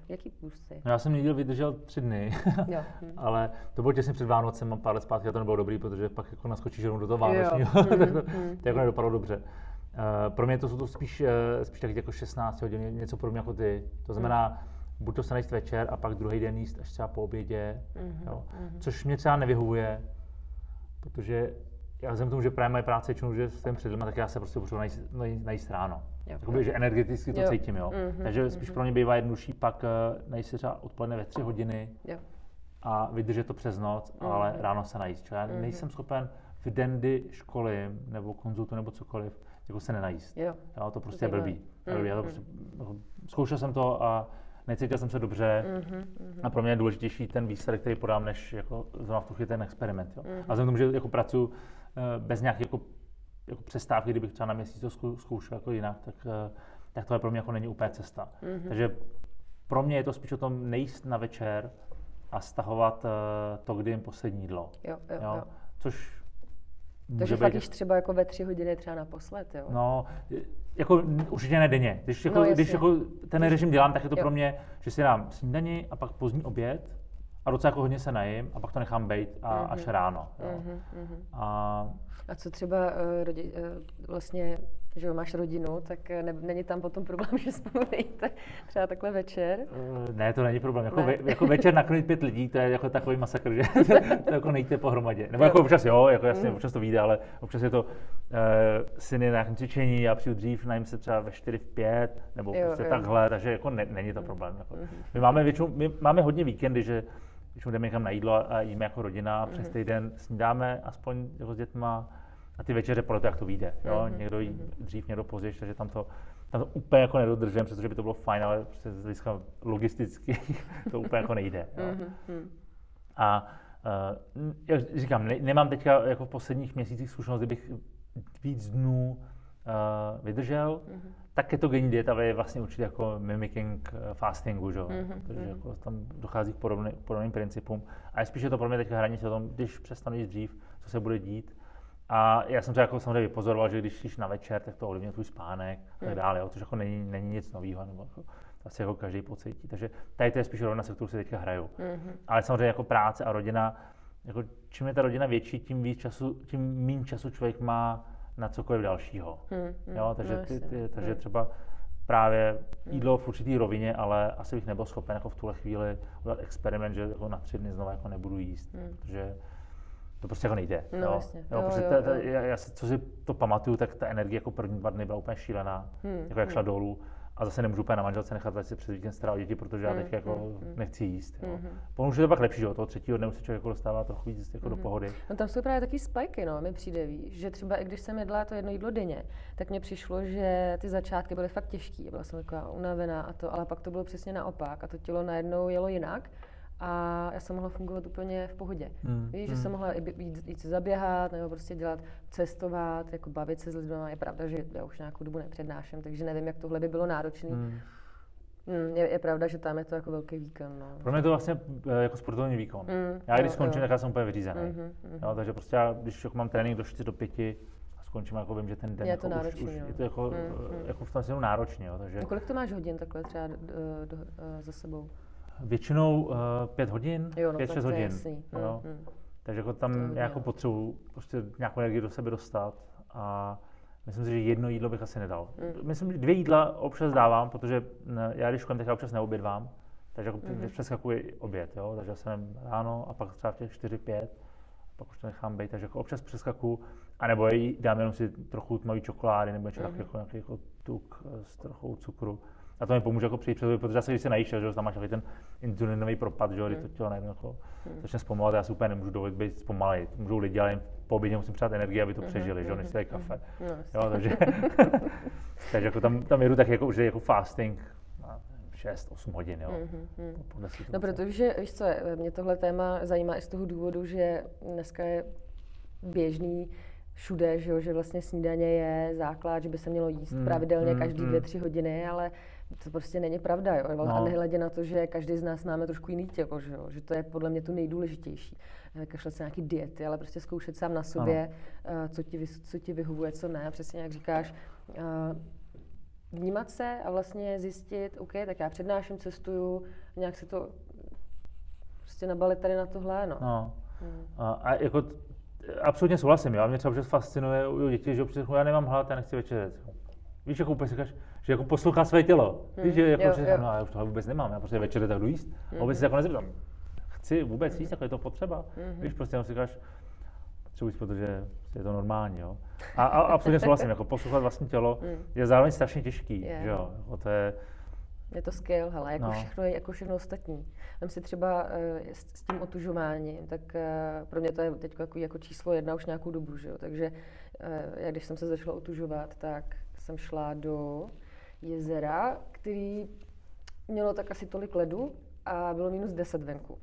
[SPEAKER 1] jaký půsty?
[SPEAKER 2] No, já jsem neděl vydržel tři dny, jo. Hm. ale to bylo těsně před Vánocem a pár let zpátky a to nebylo dobrý, protože pak jako naskočíš rovnou do toho vánočního, tak to, hm, to jako nedopadlo dobře. Uh, pro mě to jsou to spíš, uh, spíš taky jako 16 hodin, něco pro mě jako ty. To znamená, mm. buď to se najíst večer a pak druhý den jíst až třeba po obědě, mm-hmm, jo. Mm-hmm. což mě třeba nevyhovuje, protože já vzhledem tomu, že právě moje práce je že jsem před tak já se prostě potřebuji najíst, najíst ráno. Jakoby, že energeticky to jo. cítím, jo. Mm-hmm, Takže spíš mm-hmm. pro mě bývá jednodušší pak uh, najít se třeba odpoledne ve tři hodiny jo. a vydržet to přes noc, mm-hmm. ale ráno se najíst. Čili já mm-hmm. nejsem schopen v den, kdy školy nebo konzultu nebo cokoliv, jako se nenajíst. Jo. jo to prostě je blbý. Mm-hmm. Já to prostě, jako, zkoušel jsem to a necítil jsem se dobře mm-hmm, a pro mě je důležitější ten výsledek, který podám, než jako zrovna v tu ten experiment. Jo. Mm-hmm. A vzhledem tomu, že jako pracuji bez nějakých jako jako přestávky, kdybych třeba na měsíc to zkoušel jako jinak, tak, eh, tak tohle pro mě jako není úplně cesta. Mm-hmm. Takže pro mě je to spíš o tom nejíst na večer a stahovat uh, to, kdy jim poslední jídlo.
[SPEAKER 1] Jo, jo, jo. jo.
[SPEAKER 2] Což
[SPEAKER 1] takže fakt jíš třeba jako ve tři hodiny třeba naposled, jo?
[SPEAKER 2] No, jako určitě ne denně. Když, jako, no, když jako ten režim dělám, tak je to jo. pro mě, že si dám snídani a pak pozdní oběd a docela jako hodně se najím a pak to nechám být a, mm-hmm. až ráno. Jo. Mm-hmm.
[SPEAKER 1] A a co třeba uh, rodi, uh, vlastně, že máš rodinu, tak eh, ne, není tam potom problém, že spolu nejíte třeba takhle večer?
[SPEAKER 2] Uh, ne, to není problém. Jako, ne. ve, jako večer nakrmit pět lidí, to je jako takový masakr, že to jako nejíte pohromadě. Nebo jako občas jo, jako jasně, mm. občas to vyjde, ale občas je to uh, syny na nějakém cvičení, já přijdu dřív, najím se třeba ve 4, v 5, nebo jo, prostě jo. takhle, takže jako ne, není to problém. Jako. Mm. My máme většinou, my máme hodně víkendy, že když jdeme někam na jídlo a jíme jako rodina, mm-hmm. přes mhm. týden snídáme aspoň jako s dětma a ty večeře podle toho, jak to vyjde. Jo? Mm-hmm. Někdo jí mhm. dřív, někdo později, takže tam to, tam to úplně jako nedodržujeme, protože by to bylo fajn, ale prostě z hlediska logisticky to úplně jako nejde. Jo? Mm-hmm. A uh, jak říkám, ne, nemám teďka jako v posledních měsících zkušenost, kdybych víc dnů uh, vydržel, mm-hmm. Tak ketogenní dieta je vlastně určitě jako mimicking eh, fastingu, že? Mm-hmm. takže mhm. jako tam dochází k podobný, podobným principům. A je spíše to pro mě teďka hranice o tom, když přestanu jíst dřív, co se bude dít. A já jsem to jako samozřejmě vypozoroval, že když jsi na večer, tak to ovlivňuje tvůj spánek a tak mhm. dále, jo, což jako není, není nic nového, nebo jako, to asi jako každý pocítí. Takže tady to je spíš rovna, se kterou si teďka hraju. Mm-hmm. Ale samozřejmě jako práce a rodina, jako čím je ta rodina větší, tím víc času, tím méně času člověk má na cokoliv dalšího. Hmm, jo, takže, no, ty, ty, takže hmm. třeba právě jídlo v určitý rovině, ale asi bych nebyl schopen jako v tuhle chvíli udělat experiment, že jako na tři dny znovu jako nebudu jíst, hmm. protože to prostě jako nejde.
[SPEAKER 1] No,
[SPEAKER 2] jo.
[SPEAKER 1] Jasně.
[SPEAKER 2] Jo, jo, jo, ta, ta, já, já, co si to pamatuju, tak ta energie jako první dva dny byla úplně šílená, hmm. jako jak šla hmm. dolů a zase nemůžu úplně na manželce nechat si přes víkend starat o děti, protože já hmm, teď jako mm, nechci jíst. Jo. Mm. už je to pak lepší, že toho třetího dne už se člověk jako dostává trochu víc jako mm. do pohody.
[SPEAKER 1] No tam jsou právě taky spajky, no, mi přijde, víš, že třeba i když jsem jedla to jedno jídlo denně, tak mně přišlo, že ty začátky byly fakt těžké, byla jsem taková unavená a to, ale pak to bylo přesně naopak a to tělo najednou jelo jinak a já jsem mohla fungovat úplně v pohodě. Mm. Víš, že mm. jsem mohla jít, jít se zaběhat, nebo prostě dělat, cestovat, jako bavit se s lidmi. Je pravda, že já už nějakou dobu nepřednáším, takže nevím, jak tohle by bylo náročné. Mm. Mm, je, je pravda, že tam je to jako velký výkon. No.
[SPEAKER 2] Pro mě je to vlastně eh, jako sportovní výkon. Mm, já když jo, skončím, jo. tak já jsem úplně vyřízený. Mm-hmm, mm-hmm. Jo, takže prostě já, když jako mám trénink do 4 do 5, skončím, jako vím, že ten den
[SPEAKER 1] Je to
[SPEAKER 2] jako
[SPEAKER 1] náročný,
[SPEAKER 2] už, už je to jako,
[SPEAKER 1] Mm, mm.
[SPEAKER 2] jako v tom směru náročně, jo, takže
[SPEAKER 1] A kolik to máš hodin takhle třeba do, do, do, za sebou?
[SPEAKER 2] Většinou uh, pět hodin,
[SPEAKER 1] Jo, no
[SPEAKER 2] pět, šest hodin,
[SPEAKER 1] jasný.
[SPEAKER 2] jo.
[SPEAKER 1] Mm, mm.
[SPEAKER 2] takže jako tam já jako potřebuji prostě nějakou energii do sebe dostat a myslím si, že jedno jídlo bych asi nedal.
[SPEAKER 1] Mm.
[SPEAKER 2] Myslím, že dvě jídla občas dávám, protože ne, já když kolem tak já občas neobědvám, takže jako mm-hmm. přeskakuji oběd, jo? takže já jsem ráno a pak třeba v těch 4-5, pak už to nechám být, takže jako občas přeskakuju, anebo jí dám jenom si trochu tmavý čokolády nebo něco mm-hmm. jako nějaký jako tuk eh, s trochou cukru. A to mi pomůže jako přijít oběd, protože zase, když se najíš, že tam máš ten inzulinový propad, že kdy to tělo najednou jako začne zpomalovat, já si úplně nemůžu dovolit být zpomalý. To můžou lidi, ale jen po obědě musím přát energii, aby to přežili, že než si dají kafe.
[SPEAKER 1] No, jasně.
[SPEAKER 2] Jo, takže, takže jako tam, tam jedu tak jako, že jako fasting, 6-8 hodin, jo.
[SPEAKER 1] Mhm, mhm.
[SPEAKER 2] Podle situace.
[SPEAKER 1] No, protože, víš co, mě tohle téma zajímá i z toho důvodu, že dneska je běžný všude, že, jo, že vlastně snídaně je základ, že by se mělo jíst
[SPEAKER 2] Mm,
[SPEAKER 1] pravidelně
[SPEAKER 2] mm,
[SPEAKER 1] každý
[SPEAKER 2] mm.
[SPEAKER 1] dvě, tři hodiny, ale to prostě není pravda, jo. A
[SPEAKER 2] No.
[SPEAKER 1] nehledě na to, že každý z nás máme trošku jiný tělo, že, jo. že to je podle mě to nejdůležitější. Kašlet se nějaký diety, ale prostě zkoušet sám na sobě, eh, co ti, co ti vyhovuje, co ne. Přesně jak říkáš, eh, vnímat se a vlastně zjistit, OK, tak já přednáším, cestuju, nějak se to prostě nabalit tady na tohle, no.
[SPEAKER 2] No.
[SPEAKER 1] Hmm.
[SPEAKER 2] A, a jako t- absolutně souhlasím, jo. Mě třeba fascinuje u dětí, že já nemám hlad, já nechci večeřet. Víš, jako úplně si říkáš, že jako poslouchá své tělo. Víš, že jako
[SPEAKER 1] jo,
[SPEAKER 2] občas
[SPEAKER 1] jo.
[SPEAKER 2] no, já už toho vůbec nemám, já prostě večer tak jdu jíst. A vůbec si jako nezeptám, chci vůbec jíst, jako je to potřeba. Víš, prostě jenom si říkáš, potřebuji jíst, protože je to normální, jo. A, a absolutně souhlasím, jako poslouchat vlastní tělo je zároveň strašně těžký,
[SPEAKER 1] Je.
[SPEAKER 2] že jo. Jako to je,
[SPEAKER 1] Je to skill, hele, jako
[SPEAKER 2] No.
[SPEAKER 1] všechno, jako všechno ostatní. Vem si třeba eh, s, s tím otužováním, tak eh, pro mě to je teď jako, jako číslo jedna už nějakou dobu, že jo? Takže eh, já když jsem se začala otužovat, tak jsem šla do jezera, který mělo tak asi tolik ledu a bylo minus 10 venku.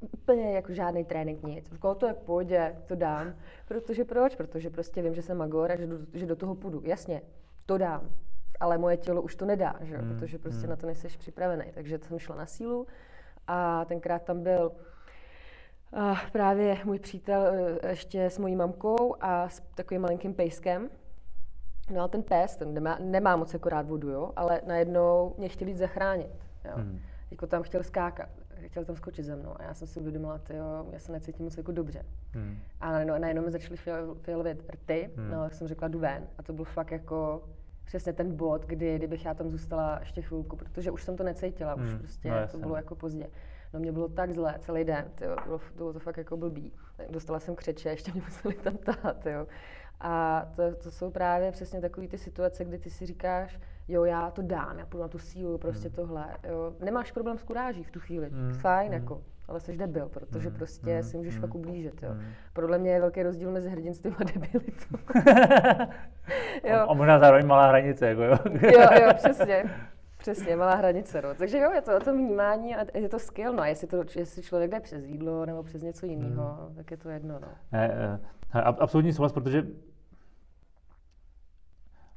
[SPEAKER 1] Úplně jako žádný trénink, nic. Říkala, to je v pohodě, to dám. Protože proč? Protože prostě vím, že jsem magor a že do, že do toho půjdu. Jasně, to dám. Ale moje tělo už to nedá, že?
[SPEAKER 2] Hmm,
[SPEAKER 1] protože prostě
[SPEAKER 2] hmm.
[SPEAKER 1] na to nejseš připravený. Takže jsem šla na sílu a tenkrát tam byl uh, právě můj přítel eh, ještě s mojí mamkou a s takovým malinkým pejskem. No a ten pes, ten nemá, nemá moc jako rád vodu, jo? ale najednou mě chtěl jít zachránit. Jo?
[SPEAKER 2] Hmm.
[SPEAKER 1] Jako tam chtěl skákat, chtěl tam skočit ze mnou a já jsem si uvědomila, jo, já se necítím moc jako dobře.
[SPEAKER 2] hm,
[SPEAKER 1] A najednou, najednou mi začaly fial- fialové rty,
[SPEAKER 2] Hmm.
[SPEAKER 1] no tak jsem řekla, jdu ven. A to byl fakt jako přesně ten bod, kdy kdybych já tam zůstala ještě chvilku, protože už jsem to necítila, už
[SPEAKER 2] Hmm,
[SPEAKER 1] prostě
[SPEAKER 2] no
[SPEAKER 1] to bylo jako pozdě. No mě bylo tak zlé celý den, tyjo, bylo, bylo to fakt jako blbý. Dostala jsem křeče, ještě mě museli tam tahat, jo. A to, to jsou právě přesně takové ty situace, kdy ty si říkáš, jo, já to dám, já půjdu na tu sílu, prostě
[SPEAKER 2] Hmm.
[SPEAKER 1] tohle. Jo. Nemáš problém s kuráží v tu chvíli,
[SPEAKER 2] Hmm,
[SPEAKER 1] fajn,
[SPEAKER 2] hmm.
[SPEAKER 1] jako, ale jsi debil, protože
[SPEAKER 2] Hmm,
[SPEAKER 1] prostě
[SPEAKER 2] hmm,
[SPEAKER 1] si můžeš
[SPEAKER 2] hmm,
[SPEAKER 1] fakt ublížit, jo.
[SPEAKER 2] hmm.
[SPEAKER 1] Podle mě je velký rozdíl mezi hrdinstvím a debilitou.
[SPEAKER 2] a,
[SPEAKER 1] jo.
[SPEAKER 2] a možná zároveň malá hranice, jako jo.
[SPEAKER 1] jo, jo, přesně. Přesně, malá hranice, no. Takže jo, je to o tom vnímání a je to skill, no. A jestli, to, jestli člověk jde přes jídlo nebo přes něco jiného,
[SPEAKER 2] Hmm.
[SPEAKER 1] tak je to jedno, no.
[SPEAKER 2] Ne, eh, hele, ab- absolutní souhlas, protože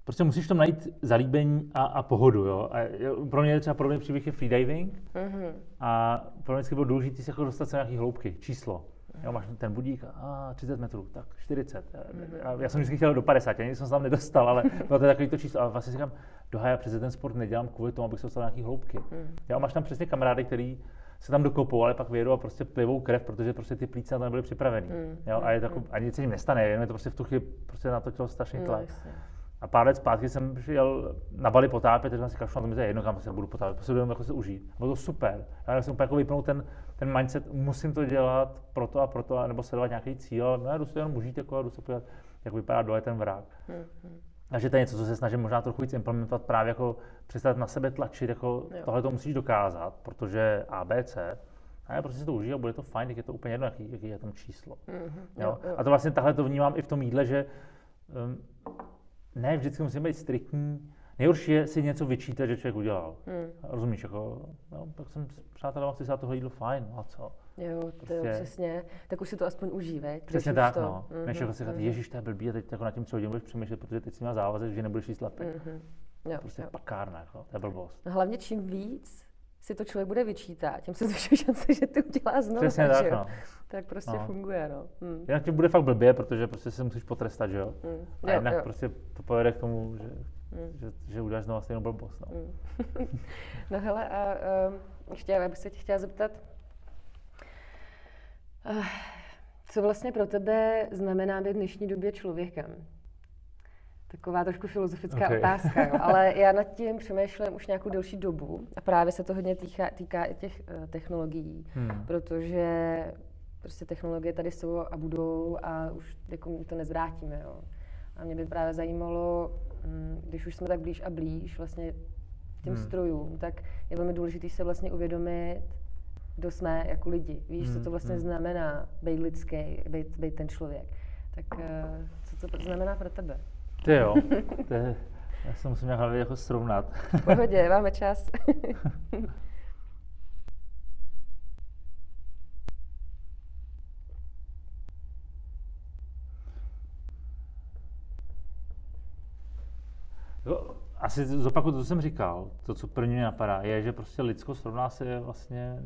[SPEAKER 2] prostě musíš v tom najít zalíbení a, a pohodu, jo. A pro mě je třeba podobný příběh je freediving
[SPEAKER 1] Mhm.
[SPEAKER 2] a pro mě vždycky bylo důležité se jako dostat se na nějaký hloubky, číslo. Jo, máš ten budík a 30 metrů, tak 40. A já jsem vždycky chtěl do 50, ani jsem se tam nedostal, ale bylo to takový to číslo. A vlastně říkám, doha, já přece ten sport nedělám kvůli tomu, abych se dostal na nějaký hloubky.
[SPEAKER 1] Mhm.
[SPEAKER 2] Jo, máš tam přesně kamarády, který se tam dokopou, ale pak vyjedou a prostě plivou krev, protože prostě ty plíce na to nebyly připravený.
[SPEAKER 1] Mm,
[SPEAKER 2] Jo, a je to jako, ani nic se jim nestane, jenom je to prostě v tu chvíli prostě na to tělo strašný
[SPEAKER 1] No,
[SPEAKER 2] tlak.
[SPEAKER 1] jasně.
[SPEAKER 2] A pár let zpátky jsem šel na Bali potápět, takže jsem si kašlu na to, mi to je jedno, kam se budu potápět, prostě budu jako se užít. Bylo to super. Já jsem úplně jako vypnout ten, ten mindset, musím to dělat proto a proto, nebo sledovat nějaký cíl, ale ne, jdu si to jenom užít, jako, a jdu se podívat, jak vypadá dole ten vrák.
[SPEAKER 1] Mhm.
[SPEAKER 2] Takže to je něco, co se snažím možná trochu víc implementovat, právě jako přestat na sebe tlačit, jako
[SPEAKER 1] Jo.
[SPEAKER 2] tohle to musíš dokázat, protože ABC, a já prostě si to užiju a bude to fajn, tak je to úplně jedno, jaký, jaký je tam číslo.
[SPEAKER 1] Mhm.
[SPEAKER 2] Jo? A to vlastně tahle to vnímám i v tom jídle, že um, ne vždycky musím být striktní. Nejhorší je si něco vyčítat, že člověk udělal.
[SPEAKER 1] Mm.
[SPEAKER 2] Rozumíš, jako, no, tak jsem s přátelé chci se tohle jídlo fajn, no a co?
[SPEAKER 1] Jo, to
[SPEAKER 2] Prostě-
[SPEAKER 1] jo, přesně. Tak už si to aspoň užívej.
[SPEAKER 2] Přesně tak,
[SPEAKER 1] to.
[SPEAKER 2] no. Než
[SPEAKER 1] Mhm,
[SPEAKER 2] jako si říkat,
[SPEAKER 1] mhm,
[SPEAKER 2] ježiš, to je blbý, a teď jako nad tím tři hodin budeš přemýšlet, protože teď si měl závazek, že nebudeš jíst lepek.
[SPEAKER 1] mhm. Jo,
[SPEAKER 2] Prostě
[SPEAKER 1] jo.
[SPEAKER 2] pakárna, jako, to je blbost.
[SPEAKER 1] No hlavně čím víc si to člověk bude vyčítat, tím se zvyšuje šance, že to udělá znovu.
[SPEAKER 2] Přesně tak, no.
[SPEAKER 1] Tak prostě no. funguje, no. Hmm.
[SPEAKER 2] Jinak ti bude fakt blbě, protože prostě se musíš potrestat, že jo? Hmm. A jo, jinak jo. prostě to povede k tomu, že, hmm. že, že uděláš znovu stejnou blbost, no. Hmm.
[SPEAKER 1] no hele, a um, ještě já bych se tě chtěla zeptat, uh, co vlastně pro tebe znamená být v dnešní době člověkem? Taková trošku filozofická okay. otázka, jo. ale já nad tím přemýšlím už nějakou delší dobu a právě se to hodně týká, týká i těch uh, technologií, hmm. protože prostě technologie tady jsou a budou a už jako to nezvrátíme. Jo. A mě by právě zajímalo, hm, když už jsme tak blíž a blíž vlastně těm hmm. strojům, tak je velmi důležité se vlastně uvědomit, kdo jsme jako lidi. Víš, hmm. co to vlastně hmm. znamená být lidský, být, být ten člověk. Tak uh, co to znamená pro tebe?
[SPEAKER 2] Ty jo, to je, já se musím nějak jako srovnat.
[SPEAKER 1] V pohodě, máme čas.
[SPEAKER 2] Asi zopakuju to, co jsem říkal. To, co první mě napadá, je, že prostě lidskost rovná se vlastně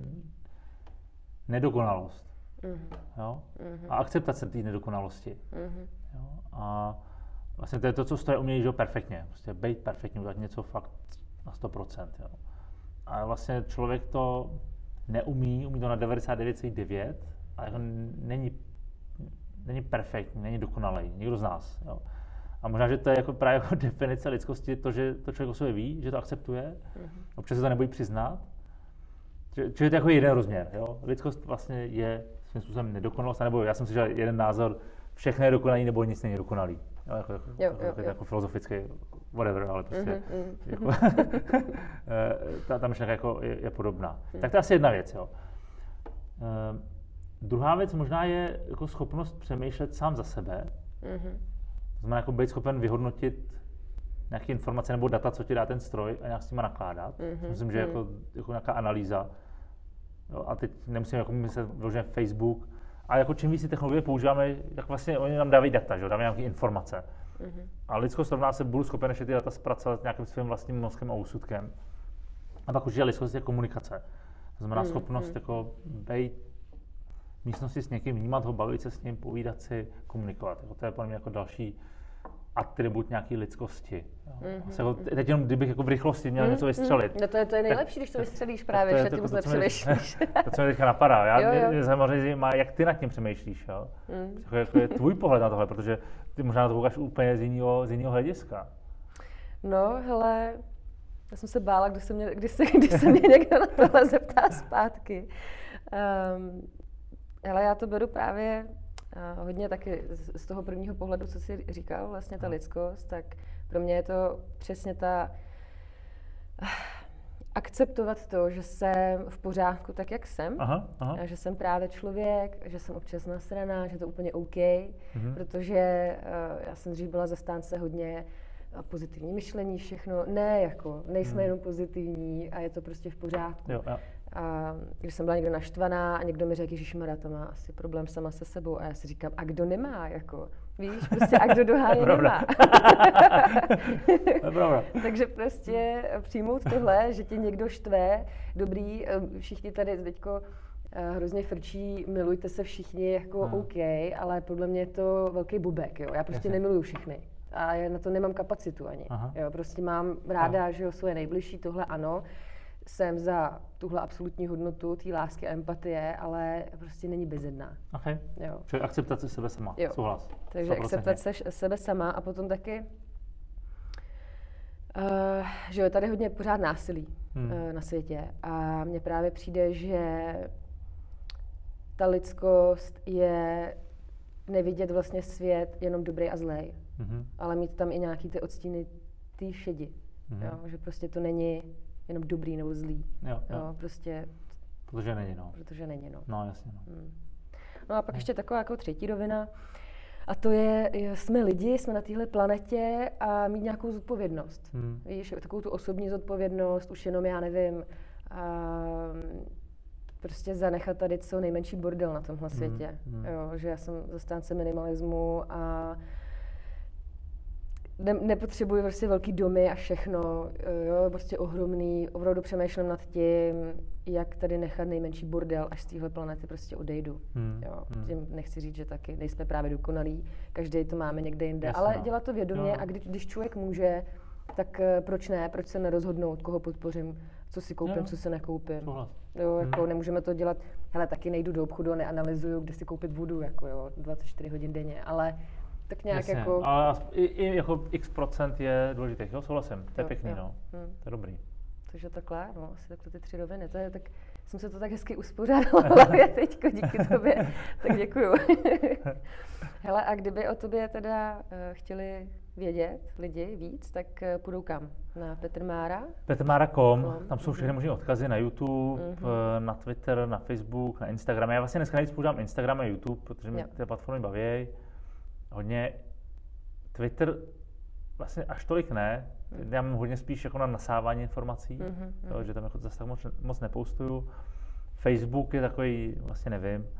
[SPEAKER 2] nedokonalost. Mm-hmm. Jo? Mm-hmm. A akceptace té nedokonalosti. Mm-hmm. Jo? A vlastně to je to, co stojí umějí, že perfektně. Prostě být perfektní, udělat něco fakt na 100%. Jo. A vlastně člověk to neumí, umí to na 99,9 a jako není, není perfektní, není dokonalý, nikdo z nás. Jo. A možná, že to je jako právě jako definice lidskosti, to, že to člověk o sobě ví, že to akceptuje, mm-hmm. občas se to nebojí přiznat. Čili to je jako jeden rozměr. Jo. Lidskost vlastně je svým způsobem nedokonalost, nebo já jsem si říkal jeden názor, všechno je dokonalý nebo nic není dokonalý. Jo, jako, jako, jo, jo, jako, jo. jako filozofický, whatever, ale prostě mm-hmm. jako, ta, ta myšlenka jako je, je podobná. Mm. Tak to je asi jedna věc. Jo. Uh, druhá věc možná je jako schopnost přemýšlet sám za sebe. Mm-hmm. To znamená jako být schopen vyhodnotit nějaké informace nebo data, co ti dá ten stroj a nějak s nimi nakládat. Mm-hmm. Myslím, že mm. jako, jako nějaká analýza. Jo, a teď nemusím jako myslet vyloženě Facebook, a jako čím víc technologie používáme, tak vlastně oni nám dávají data, že? dávají nějaké informace. Mm-hmm. A lidskost rovná se budu schopen ještě ty data zpracovat nějakým svým vlastním mozkem a úsudkem. A pak určitě lidskost je komunikace. To znamená mm-hmm. schopnost jako být v místnosti s někým, vnímat ho, bavit se s ním, povídat si, komunikovat. Jako to je pro mě jako další atribut nějaké lidskosti. Mm-hmm. Jako, teď jenom kdybych jako v rychlosti měl mm-hmm. něco vystřelit.
[SPEAKER 1] No to je, to je nejlepší, tak, když to vystřelíš právě, to, že tím nepřemýšlíš.
[SPEAKER 2] To, co mě teďka napadá. Já, jo, jo. Mě samozřejmě zajímá, jak ty nad tím přemýšlíš. Jo? Mm. Jako, jako je tvůj pohled na tohle, protože ty možná na to koukáš úplně z jiného, z jiného hlediska.
[SPEAKER 1] No, hele, já jsem se bála, když se mě, když se, když se mě někdo na tohle zeptá zpátky. Um, hele, já to beru právě hodně taky z toho prvního pohledu, co jsi říkal, vlastně ta lidskost, tak pro mě je to přesně ta akceptovat to, že jsem v pořádku tak, jak jsem. Aha, aha. A že jsem právě člověk, že jsem občas nasraná, že je to úplně OK, mm-hmm. protože uh, já jsem dřív byla zastánce hodně eh, pozitivní myšlení, všechno. Ne, jako, nejsme mm. jenom pozitivní a je to prostě v pořádku. Jo, jo. A když jsem byla někdo naštvaná a někdo mi řekl, že to má asi problém sama se sebou. A já si říkám, a kdo nemá, jako, víš, prostě a kdo doháje nemá. Takže prostě přijmout tohle, že tě někdo štve, dobrý, eh, všichni tady teďko eh, hrozně frčí, milujte se všichni, jako hmm. OK, ale podle mě je to velký bubek, jo. Já prostě Jasně. nemiluju všechny. A já na to nemám kapacitu ani. Aha. Jo, prostě mám ráda, Aha. že jo, svoje nejbližší, tohle ano, jsem za tuhle absolutní hodnotu té lásky a empatie, ale prostě není bezjedná.
[SPEAKER 2] Okay. Jo. Čili akceptace sebe sama, jo. souhlas.
[SPEAKER 1] Takže 100%. akceptace sebe sama a potom taky, uh, že jo, tady hodně pořád násilí hmm. uh, na světě a mně právě přijde, že ta lidskost je nevidět vlastně svět jenom dobrý a zlej, mm-hmm. ale mít tam i nějaký ty odstíny té šedi. Mm-hmm. Jo, že prostě to není jenom dobrý nebo zlý. Jo, jo. jo prostě.
[SPEAKER 2] Protože není, no.
[SPEAKER 1] Protože není, no.
[SPEAKER 2] No, jasně, no. Hmm.
[SPEAKER 1] No a pak no. ještě taková jako třetí rovina, a to je, jsme lidi, jsme na téhle planetě a mít nějakou zodpovědnost. Hmm. Víš, takovou tu osobní zodpovědnost, už jenom já nevím, a prostě zanechat tady co nejmenší bordel na tomhle hmm. světě. Hmm. Jo, že já jsem zastánce minimalismu a ne, nepotřebuji prostě velký domy a všechno, jo, prostě ohromný, opravdu přemýšlím nad tím, jak tady nechat nejmenší bordel, až z téhle planety prostě odejdu. Hmm. Jo, hmm. Tím nechci říct, že taky nejsme právě dokonalí, každý to máme někde jinde, Jasně, ale no. dělat to vědomě no. a když, když člověk může, tak eh, proč ne, proč se nerozhodnout, koho podpořím, co si koupím, no. co si nekoupím. Souhlas. Jo, jako hmm. nemůžeme to dělat, hele, taky nejdu do obchodu a neanalyzuju, kde si koupit vodu, jako jo, 24 hodin denně, ale tak nějak Jasně, jako...
[SPEAKER 2] Ale i, i jako x procent je důležitých, jo, souhlasím, to je jo, pěkný, jo. no, hmm. to je dobrý.
[SPEAKER 1] Takže takhle, no, asi takhle ty tři roviny, to je tak, jsem se to tak hezky uspořádala hlavě teďko, díky tobě, tak děkuju. Hele, a kdyby o tobě teda uh, chtěli vědět lidi víc, tak uh, půjdou kam? Na Petrmára?
[SPEAKER 2] Petrmára.com, tam jsou všechny možné odkazy na YouTube, mm-hmm. na Twitter, na Facebook, na Instagram. Já vlastně dneska nejvíc používám Instagram a YouTube, protože mě ty platformy baví hodně Twitter vlastně až tolik ne. Mm. Já mám hodně spíš jako na nasávání informací, mm-hmm. jo, že tam jako zase tak moc, moc nepoustuju. Facebook je takový, vlastně nevím.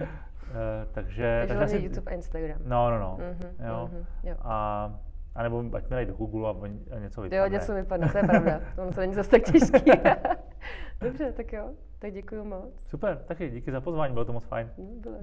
[SPEAKER 1] Eh, takže, takže, takže asi, YouTube a Instagram.
[SPEAKER 2] No, no, no. Mm-hmm, jo. Mm-hmm, jo. A, a nebo ať mi do Google a, něco vypadne.
[SPEAKER 1] Jo, něco vypadne, to je pravda. To není zase tak těžký. Dobře, tak jo. Tak děkuji moc.
[SPEAKER 2] Super, taky díky za pozvání, bylo to moc fajn.
[SPEAKER 1] Bylo.